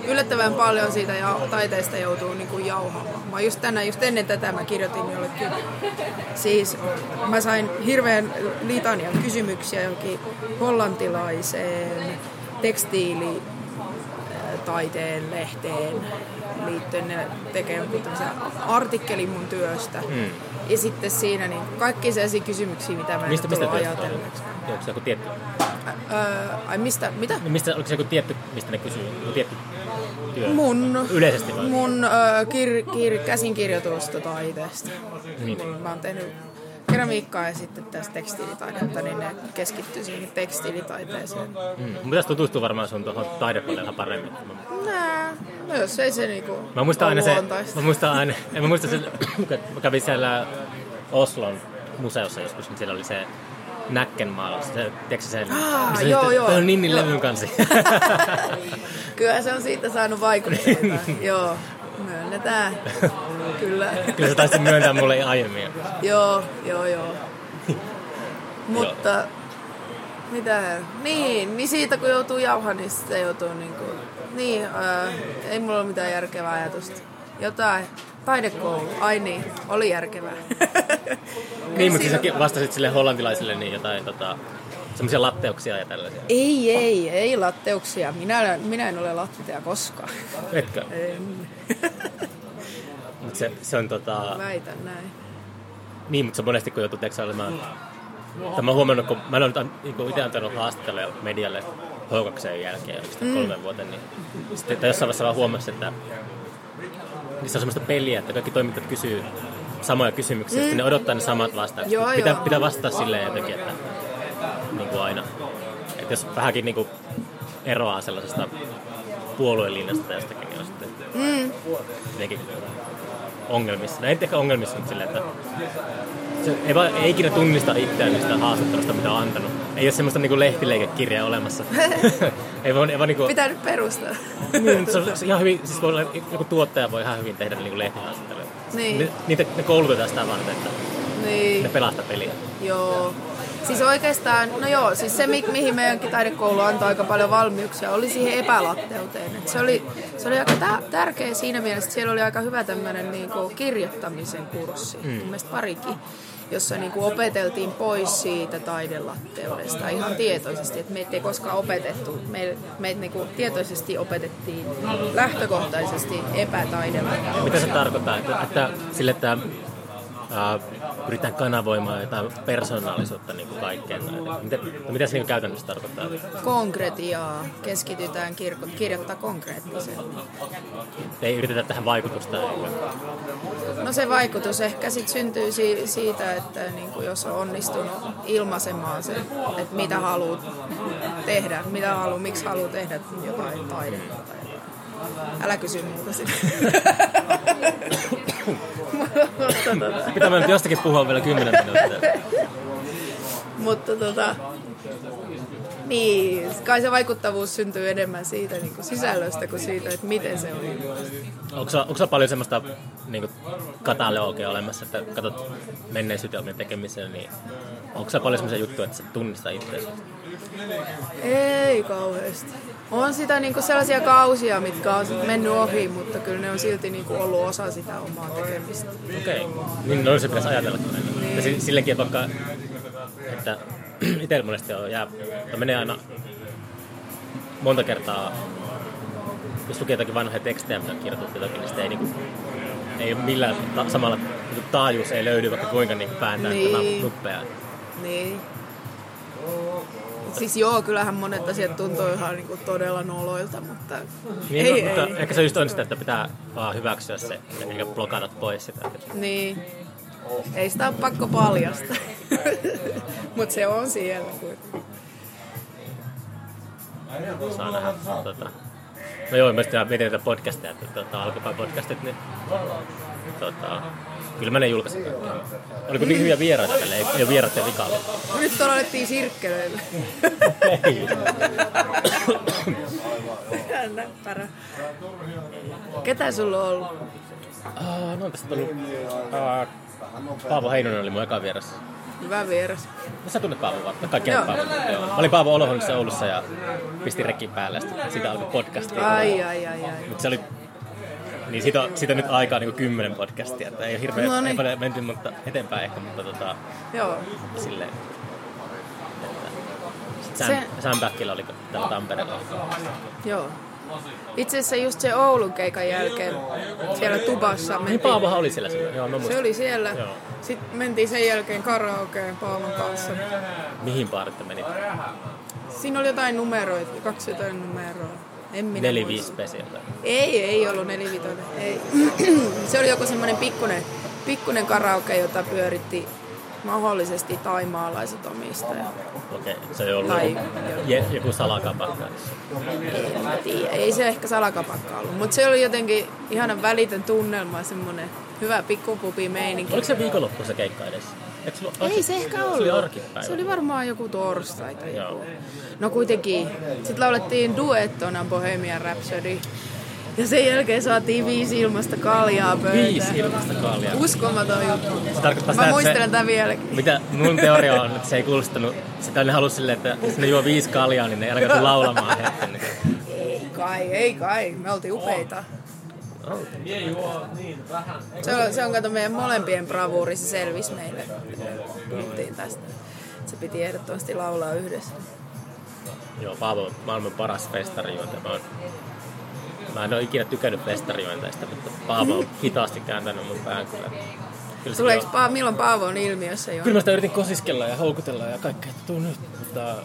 Yllättävän paljon siitä ja taiteesta joutuu niin kuin jauhamaan. Mä just tänään, just ennen tätä mä kirjoitin jollekin Siis mä sain hirveän litanian kysymyksiä johonkin hollantilaiseen tekstiilitaiteen lehteen liittyen. Ne tekee artikkelin mun työstä. Mm. Ja sitten siinä niin kaikki sellaisia kysymyksiä, mitä mä en Mistä, ajatelleeksi. Onko se joku tietty? Öö, ai mistä, mitä? No mistä, oliko se joku tietty, mistä ne kysyy? Joku tietty työ? Mun, Yleisesti vai? mun öö, kir, kir, käsinkirjoitusta taiteesta. Niin. Mä oon tehnyt keramiikkaa ja sitten tästä tekstiilitaidetta, niin ne keskittyy siihen tekstiilitaiteeseen. Mm. Mun pitäisi tutustua varmaan sun tuohon taidepuolelle ihan paremmin. Nää, no jos ei se niinku Mä muistan aina se, mä muistan aina, en mä muista se, mä kävin siellä Oslon museossa joskus, niin siellä oli se Näkkenmaalla, se, tiedätkö sen, Ah, missä joo, joo. on Ninnin levyn kansi. Kyllä se on siitä saanut vaikutteita. joo, myönnetään. Kyllä. Kyllä sä taisit myöntää mulle aiemmin. joo, joo, joo. Mutta mitä niin, niin siitä kun joutuu jauhaan, niin sitten joutuu niinku, niin, ää, ei mulla ole mitään järkevää ajatusta. Jotain, taidekoulu, ai niin, oli järkevää. Niin, mutta siis sä vastasit sille hollantilaisille niin jotain tota, semmoisia latteuksia ja tällaisia. Ei, ei, ei latteuksia. Minä, minä en ole lattea koskaan. Etkö? En. Mutta se, se on tota... Väitän näin. Niin, mutta se monesti kun joutuu teksä olemaan... Tai mä oon huomannut, kun mä en ole niin itse antanut haastatteluja medialle H2 jälkeen, onko sitä kolmen vuoten, niin sitten että jossain vaiheessa vaan huomasi, että niissä on semmoista peliä, että kaikki toimittajat kysyy samoja kysymyksiä, mm. sitten ne odottaa ne samat vastaukset. Joo, pitää, joo. pitää vastata silleen jotenkin, että niin kuin aina. Että jos vähänkin niin kuin eroaa sellaisesta puolueen linjasta tai jostakin, niin on sitten Mm. jotenkin ongelmissa. No ei ehkä ongelmissa, mutta silleen, että se ei, vaan, ei ikinä tunnista itseään niistä haastattelusta, mitä on antanut. Ei ole semmoista niinku lehtileikekirjaa olemassa. ei vaan, ei vaan niinku, Pitää nyt perustaa. niin, se, on, se ihan hyvin, siis voi olla, joku tuottaja voi ihan hyvin tehdä niinku lehtihaastatteluja. Niin. Ne, niitä, ne koulutetaan sitä varten, että ne niin, pelastaa peliä. joo. Siis oikeastaan, no joo, siis se mi- mihin meidänkin taidekoulu antoi aika paljon valmiuksia, oli siihen epälatteuteen. Et se, oli, se oli aika tä- tärkeä siinä mielessä, että siellä oli aika hyvä tämmöinen niinku kirjoittamisen kurssi, mm. mun mielestä parikin, jossa niinku opeteltiin pois siitä taidelatteudesta ihan tietoisesti, että meitä ei koskaan opetettu, meitä me niinku tietoisesti opetettiin lähtökohtaisesti epätaidelatteutta. Mitä se tarkoittaa? Että, että sille, että ää, pyritään kanavoimaan jotain persoonallisuutta niin kuin kaikkeen. Mitä, mitä se niin käytännössä tarkoittaa? Konkretiaa, keskitytään kirko- kirjoittaa konkreettisesti. Ei yritetä tähän vaikutusta. eikä- No se vaikutus ehkä sit syntyy si- siitä, että niinku jos on onnistunut ilmaisemaan sen, että mitä haluaa tehdä, mitä haluaa, miksi haluaa tehdä jotain taidetta. Älä kysy muuta sitä. Pitää mä nyt jostakin puhua vielä kymmenen minuuttia. mutta tota, niin, kai se vaikuttavuus syntyy enemmän siitä niin kuin sisällöstä kuin siitä, että miten se on. Onko sulla paljon semmoista niin katalogia olemassa, että katsot menneisyyteen omien tekemiseen, niin onko sulla paljon semmoisia juttuja, että sä tunnistaa itseäsi? Ei kauheasti. On sitä niinku sellaisia kausia, mitkä on sit mennyt ohi, mutta kyllä ne on silti niinku ollut osa sitä omaa tekemistä. Okei, niin noin se pitäisi ajatella. Ja si- sillekin vaikka, että itsellä monesti on, jää, menee aina monta kertaa, jos lukee jotakin vanhoja tekstejä, mitä on kirjoitettu jotakin, niin sitten ei, niinku, ei ole millään ta- samalla niinku, taajuus ei löydy, vaikka kuinka niinku, pääntää Niin. niin. nuppea. Niin. Siis joo, kyllähän monet asiat tuntuu ihan niin kuin todella noloilta, mutta Niin, ei, no, mutta ei. ehkä se just on sitä, että pitää vaan hyväksyä se, eikä blokata pois sitä. Niin. Ei sitä ole pakko paljasta. mutta se on siellä kuitenkin. Saa nähdä. Tota. No joo, mä sitten mietin tätä podcastia, että tota, alkupään podcastit, niin tota, kyllä mä ne julkaisin. kaikki. Oliko niin hyviä vieraita tälle? Ei, ei ole vieraiden. Nyt tuolla alettiin sirkkeleillä. Ei. Näppärä. Ketä sulla on ollut? Ah, no on tästä tullut... Uh, Paavo Heinonen oli mun eka vieras. Hyvä vieras. No, sä tunnet Paavo varmaan. Kaikki Joo. Paavo. Joo. Mä olin Paavo Olohonnissa Oulussa ja pistin rekin päälle ja sitten siitä alkoi podcasti. Ai, ai, ai, ai. Mutta se oli... Niin siitä on, siitä on nyt aikaa niin kuin podcastia, että ei ole hirveän No niin. ei menty mutta eteenpäin ehkä, mutta tota, Joo. silleen. Sam, Se- Sam Backillä oli täällä Tampereella. Joo. Itse asiassa just se Oulun keikan jälkeen siellä tubassa Niin mentiin. Paavohan oli siellä silloin. Joo, mä Se oli siellä. Joo. Sitten mentiin sen jälkeen karaokeen Paavon kanssa. Mihin baarit te menit? Siinä oli jotain numeroita, kaksi jotain numeroa. En minä 4 muista. 5 special. Ei, ei ollut nelivitoinen. Ei. se oli joku semmoinen pikkunen, pikkunen karaoke, jota pyöritti mahdollisesti taimaalaiset omistajat. Okei, se ei ollut Tai- joku, joku salakapakka. Mä tiedä. Ei se ehkä salakapakka ollut, mutta se oli jotenkin ihana välitön tunnelma, semmoinen hyvä pikkupupi meininki. Oliko se viikonloppu se keikka edes? Eikö sulla- Ei se ehkä Se ollut. oli arkipäivä. Se oli varmaan joku torstai tai Joo. joku. No kuitenkin. Sitten laulettiin duettona Bohemian Rhapsody. Ja sen jälkeen saatiin viisi ilmasta kaljaa pöytään. Viisi ilmasta kaljaa. Uskomaton juttu. Se tarkoittaa Mä sitä, muistelen että se, tämän vieläkin. mitä mun teoria on, että se ei kuulostanut, sitä ne halusi silleen, että jos ne juo viisi kaljaa, niin ne ei alkaa laulamaan hetken. Niin. Ei kai, ei kai. Me oltiin upeita. Oh. Se on, se on kato meidän molempien bravuuri, se selvisi meille. Puhuttiin tästä. Se piti ehdottomasti laulaa yhdessä. Joo, Paavo on maailman paras festarijuontaja. Mä, oon- mä en ole ikinä tykännyt festarijuontajista, mutta Paavo on hitaasti kääntänyt mun pään kyllä. Kyllä, Tuleeko on- pa- milloin Paavo on ilmiössä jo? kyllä mä sitä yritin kosiskella ja houkutella ja kaikkea, että tuu nyt, mutta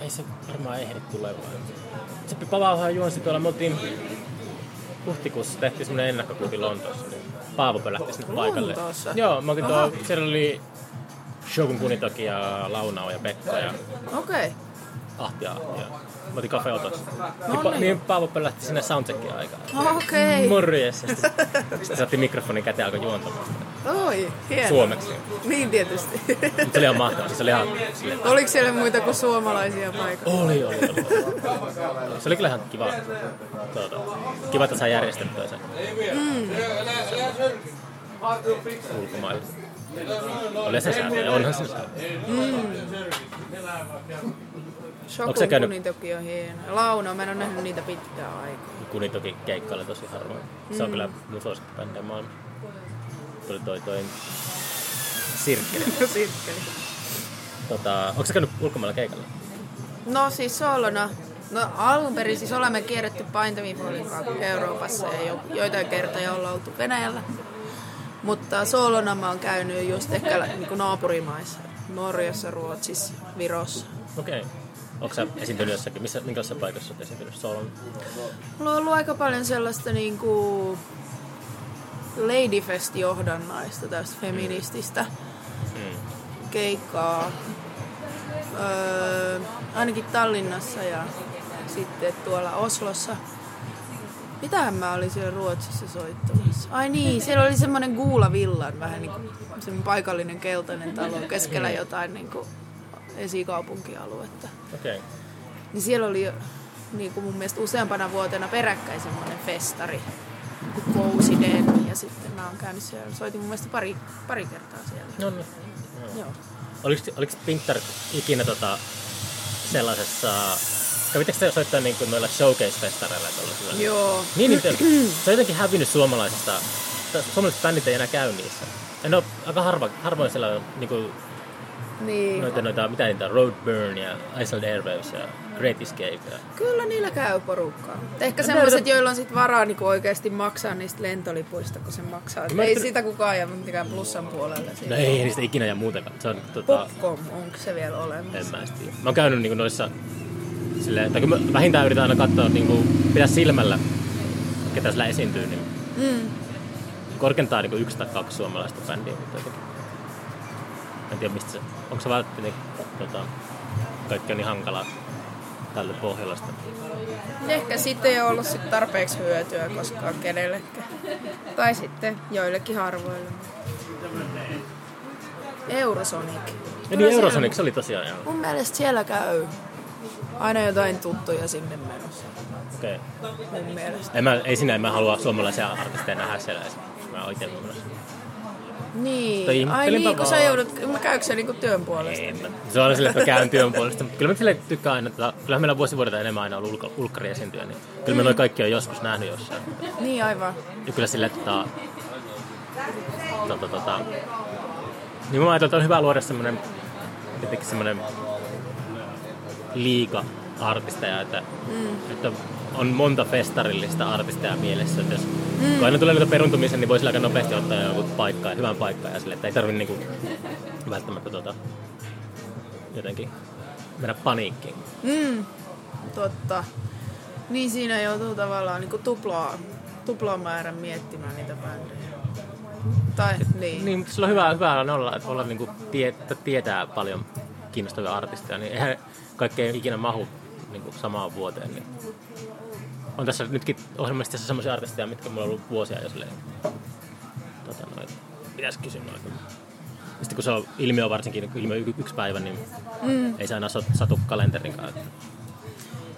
ei se varmaan ehdi tulemaan. Se Paavohan juonsi tuolla, me oltiin huhtikuussa tehtiin semmoinen ennakkoklubi Lontoossa, niin Paavo pölähti sinne paikalle. Lontoossa? Joo, mä Aha. tuolla, siellä oli Shogun Kunitoki ja Launao ja Pekka ja Okei. Okay. Ahti ja Ahti. Ja mä oltiin Cafe Otossa. No niin, niin. niin Paavo pölähti sinne soundcheckin aikaan. Okei. Morjes. Ja Sitten otti mikrofonin käteen alkoi juontamaan. Oi, hieno. Suomeksi. Niin tietysti. Mutta se oli ihan mahtavaa. Se oli ihan Oliko siellä muita kuin suomalaisia paikalla? Oli, oli, oli. Se oli kyllä ihan kiva. Tuota, kiva, että saa järjestettyä sen. Mm. Ulkomaille. Oli se sääntö, ja onhan se sääntö. Shokun käynyt- kunitoki on hieno. Launa, mä en ole nähnyt niitä pitkään aikaa. Kuni toki keikkaili tosi harvoin. Se on kyllä mun suosikkibändejä maailma. Tuli toi toi Sirkkeli. Sirkkeli. Tota, onko sä käynyt ulkomailla keikalla? No siis solona. No alun perin siis olemme kierretty Paintamifolin kanssa Euroopassa ja jo, joitain kertoja ollaan oltu Venäjällä. Mutta solona mä oon käynyt just ehkä niin naapurimaissa. Norjassa, Ruotsissa, Virossa. Okei. Okay. Onko sä esiintynyt jossakin? Missä, minkälaisessa paikassa olet esiintynyt? Solon? Mulla on ollut aika paljon sellaista niinku Ladyfest-johdannaista tästä feminististä Mm. keikkaa. Öö, ainakin Tallinnassa ja sitten tuolla Oslossa. Mitähän mä olin siellä Ruotsissa soittamassa? Ai niin, siellä oli semmoinen Guula Villan, vähän niin kuin paikallinen keltainen talo keskellä jotain niin kuin esikaupunkialuetta. Okei. Okay. Niin siellä oli niin kuin mun mielestä useampana vuotena peräkkäin semmoinen festari, kuin Cozy Den, ja sitten mä oon käynyt siellä, soitin mun mielestä pari, pari kertaa siellä. No niin. Joo. Oliko, oliko Pintar ikinä tota, sellaisessa... Kävittekö te soittaa niin kuin noilla showcase-festareilla? Joo. Niin, niin te, se on jotenkin hävinnyt suomalaisista. Suomalaiset bändit ei enää käy niissä. En ole, aika harva, harvoin siellä on niin kuin, Niin. Noita, noita, mitä niitä? Roadburn ja Iceland Airwaves ja Great Escape. Ja... Kyllä niillä käy porukkaa. Ehkä semmoiset, joilla on sit varaa niin oikeasti maksaa niistä lentolipuista, kun se maksaa. Mä ei ajattelin- sitä kukaan jää mikään plussan puolelle. No Siitä. ei niistä ikinä ja muutenkaan. Se on tota, Popcom, onko se vielä olemassa? en mä tiedä. Mä oon käynyt niinku noissa silleen, tai kun mä vähintään yritän aina katsoa, niinku, pitää silmällä, ketä sillä esiintyy, niin Mm. korkeintaan niinku yksi tai kaksi suomalaista bändiä. Mutta jotenkin. En tiedä mistä se, onko se välttämättä tota, kaikki on niin hankalaa tälle Pohjolasta. Ehkä sitten ei ollut sit tarpeeksi hyötyä koskaan kenellekään. Tai sitten joillekin harvoille. Eurosonic. Ja niin Eurosonic se oli tosiaan joo. Mun mielestä siellä käy aina jotain tuttuja sinne menossa. Okei. Mun mielestä. En mä, ei sinä, en mä halua suomalaisia artisteja nähdä siellä. Mä oikein Niin. Ai niin, kun sä joudut, mä käykö se niinku työn puolesta? Mä. Se on sille, että mä käyn työn puolesta. Mutta kyllä mä sille tykkään aina, että kyllähän meillä vuosi vuodelta enemmän aina ollut ulko, ulkkari esiintyä, niin kyllä mä noin kaikki on joskus nähnyt jossain. Niin aivan. Ja kyllä sille, että tota, tota, tota, niin mä ajattelin, että on hyvä luoda semmoinen jotenkin semmoinen liiga artisteja, että, mm. että on monta festarillista artisteja mielessä. Että jos mm. kun aina tulee niitä peruntumisen, niin voisi aika nopeasti ottaa joku paikkaa, hyvän paikkaa ja sille, että ei tarvitse niinku välttämättä tota, jotenkin mennä paniikkiin. Mm, totta. Niin siinä joutuu tavallaan niinku tuplaa, tuplaa määrän miettimään niitä bändejä. Tai niin. Niin, mutta sillä on hyvä, hyvä on olla, että olla niinku tie, tietää paljon kiinnostavia artisteja, niin eihän kaikki ei ikinä mahu niinku samaan vuoteen. Niin. On tässä nytkin ohjelmassa sellaisia artisteja, mitkä mulla on ollut vuosia jo silleen. Tota noin, pitäisi kysyä noin. Sitten kun se on ilmiö varsinkin, ilmiö y- yksi päivä, niin mm. ei se aina satu kalenterin kanssa.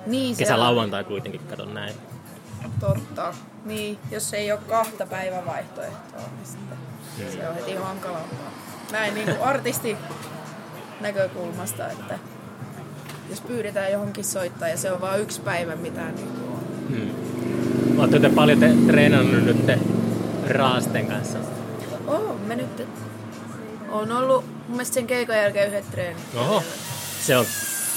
niin se Kesä on lauantai kuitenkin, katon näin. Totta. Niin, jos ei ole kahta päivän vaihtoehtoa, niin sitten se on heti hankalampaa. Näin niin kuin artisti näkökulmasta, että jos pyydetään johonkin soittaa ja se on vain yksi päivä, mitä niin kuin on. Olette te paljon te, treenannut nyt te Raasten kanssa? Oh, me nyt on ollut mun mielestä sen keikan jälkeen yhdet treenit. Oho. Se on,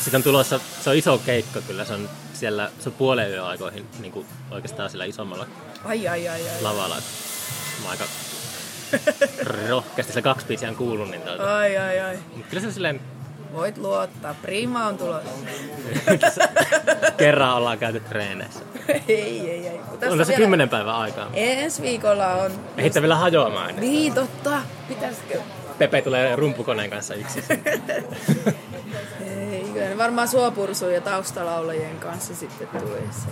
sit on tulossa, se on iso keikka kyllä, se on siellä, se on puolen yön aikoihin niin kuin oikeastaan sillä isommalla Ai ai ai ai. lavalla. Mä aika rohkeasti, se kaksi biisiä on kuullut, niin tuota. Ai ai ai. Mut kyllä se silleen Voit luottaa. Prima on tulossa. kerran ollaan käyty treeneissä. ei ei ei. Kun On tässä tässä vielä- kymmenen päivän aikaa. Ensi viikolla on... Ehitte vielä hajoamaan ennen. Niin totta. Pitäisikö? Pepe tulee rumpukoneen kanssa yksin. Ei, kyllä ne varmaan suopursuja taustalaulajien kanssa sitten tulisi.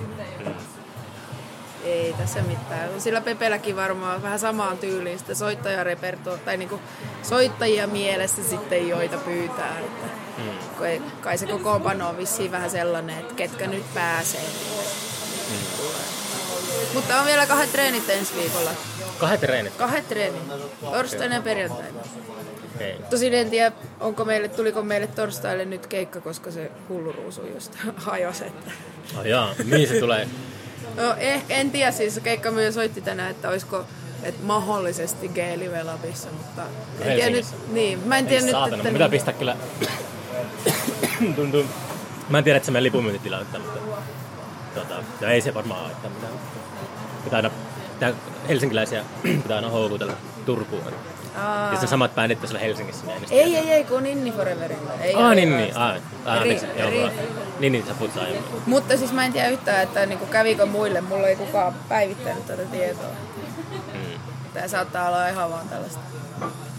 Ei tässä mitään. Sillä Pepelläkin varmaan vähän samaan tyyliin sitä soittajarepertoa, tai niinku soittajia mielessä sitten, joita pyytää. Että Mm. ei, kai se kokoonpano on vissiin vähän sellainen, että ketkä nyt pääsee. Mutta on vielä kahdet treenit ensi viikolla. Kahdet treenit. Kahdet treenit. Torstaina ja perjantaina. Okei. Tosin en tiedä, onko meille, tuliko meille torstaille nyt keikka, koska se hulluruusu just hajosi. Että. Oh, jaa, mihin se tulee? No, ehkä, en tiedä, siis keikka myös soitti tänään, että olisiko että mahdollisesti G-Live Labissa, mutta en tiedä nyt, niin, mä en Ei tiedä nyt, saatana, että mun pitää pistää kyllä... Tuntuu... Mä en tiedä, että se meidän lipunmyyntitilannetta, mutta... Tota, no ei se varmaan haittaa mitään. Pitää aina... Pitää, helsinkiläisiä pitää aina houkutella Turkuun. Aa, Jos ne samat bändit tässä helsingissä, niin ei ei, ei, ei, kun Inni Foreverilla. Ei, Ah, niin. Ah, ah, anteeksi. Joo, vaan. Niin, niin, sä puhut aiemmin. Mutta siis mä en tiedä yhtään, että niinku kävikö muille, mulla ei kukaan päivittänyt tätä tietoa. Mm. Tää saattaa olla ihan vaan tällaista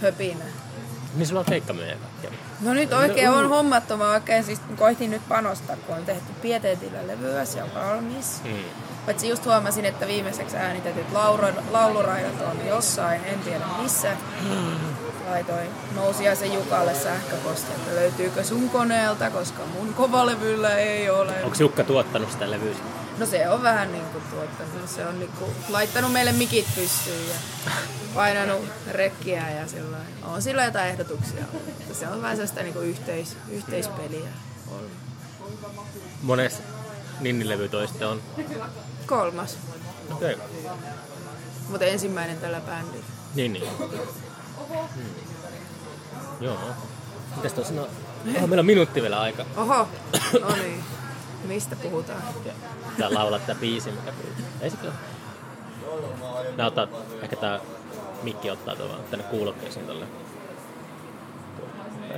höpinää. Niin sulla on keikkamyyjä. No nyt oikein on hommattu, mä oikein siis koitin nyt panostaa, kun on tehty pieteetillä levyä, se on valmis. Mm. Paitsi just huomasin, että viimeiseksi äänitetyt laulu, lauluraidat on jossain, en tiedä missä. Laitoin Nousiaisen Jukalle sähköposti, että löytyykö sun koneelta, koska mun kovalevyllä ei ole. Onko Jukka tuottanut sitä levyä? No se on vähän niin kuin tuottanut, se on niin kuin laittanut meille mikit pystyyn ja painanut rekkiä ja sillä on sillä jotain ehdotuksia. Mutta se on vähän sellaista niin kuin yhteis, yhteispeliä ollut. Mones Ninni-levy toiste on. Kolmas, Okei. Okay. mutta ensimmäinen tällä bändillä. Niin, niin. Hmm. Joo. Mitäs tuossa? No, oh, meillä on minuutti vielä aika. Oho, no niin. Mistä puhutaan? Tää laulaa tää biisi, mikä pyytää. Ei se kyllä. Nää ottaa, ehkä tää mikki ottaa tuolla tänne kuulokkeisiin tolle.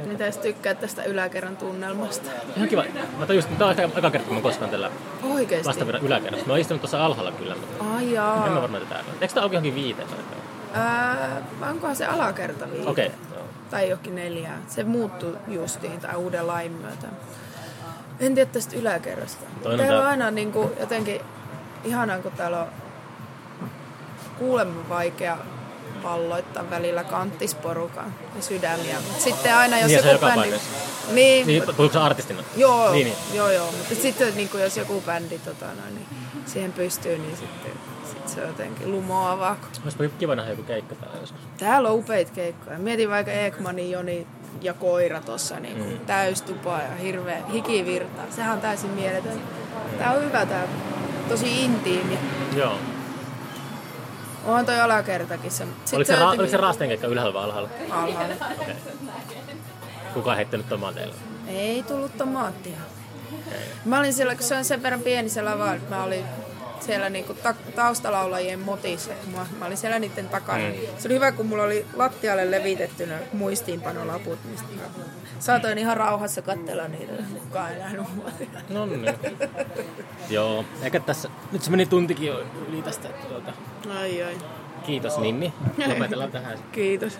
Mitä jos tykkää tästä yläkerran tunnelmasta? Ihan kiva. Mä tajusin, että tää on aika, kerta, kun mä koskaan tällä Oikeesti? vastavirran yläkerrassa. Mä oon istunut tuossa alhaalla kyllä, mutta Ai en mä jaa. varmaan tätä. Eikö tää auki johonkin viiteen? Ää, onkohan se alakerta viite? Okei. joo. Tai johonkin neljään. Se muuttui justiin tai uuden lain myötä. En tiedä tästä yläkerrasta. Toinen Täällä on aina niin kuin, jotenkin ihanaa, kun täällä on kuulemma vaikea palloittaa välillä kanttisporukan ja sydämiä. Mutta sitten aina jos Niin, ja se joku joka bändi... Niin, Niin, puhuuko se artistina? Joo, Niin, niin. joo, joo. Mutta sitten niin kuin, jos joku bändi tota, noin, niin siihen pystyy, niin sitten sit se on jotenkin lumoavaa. Olisipa kiva nähdä joku keikka täällä joskus. Täällä on upeita keikkoja. Mietin vaikka Ekmanin, Joni ja koira tuossa niin mm. täystupa ja hirveä hikivirta. Sehän on täysin mieletön. Tää on hyvä tää. Tosi intiimi. Joo. Onhan toi alakertakin se. Sit Oliko se, ra- oliko se raasteen keikka ylhäällä vai alhaalla? alhaalla. Okay. Kuka on heittänyt tomaateilla? Ei tullut tomaattia. Mä olin siellä, kun se on sen verran pieni se lava, että mä olin siellä niinku ta- taustalaulajien motissa. Mä, mä olin siellä niiden takana. Mm. Se oli hyvä, kun mulla oli lattialle levitetty ne muistiinpanolaput, mistä mä saatoin ihan rauhassa katsella niitä. Kukaan ei nähnyt mua. No niin. Joo, eikä tässä, nyt se meni tuntikin jo yli tästä. Tuota. Ai ai. Kiitos Ninni. Lopetellaan tähän. Kiitos.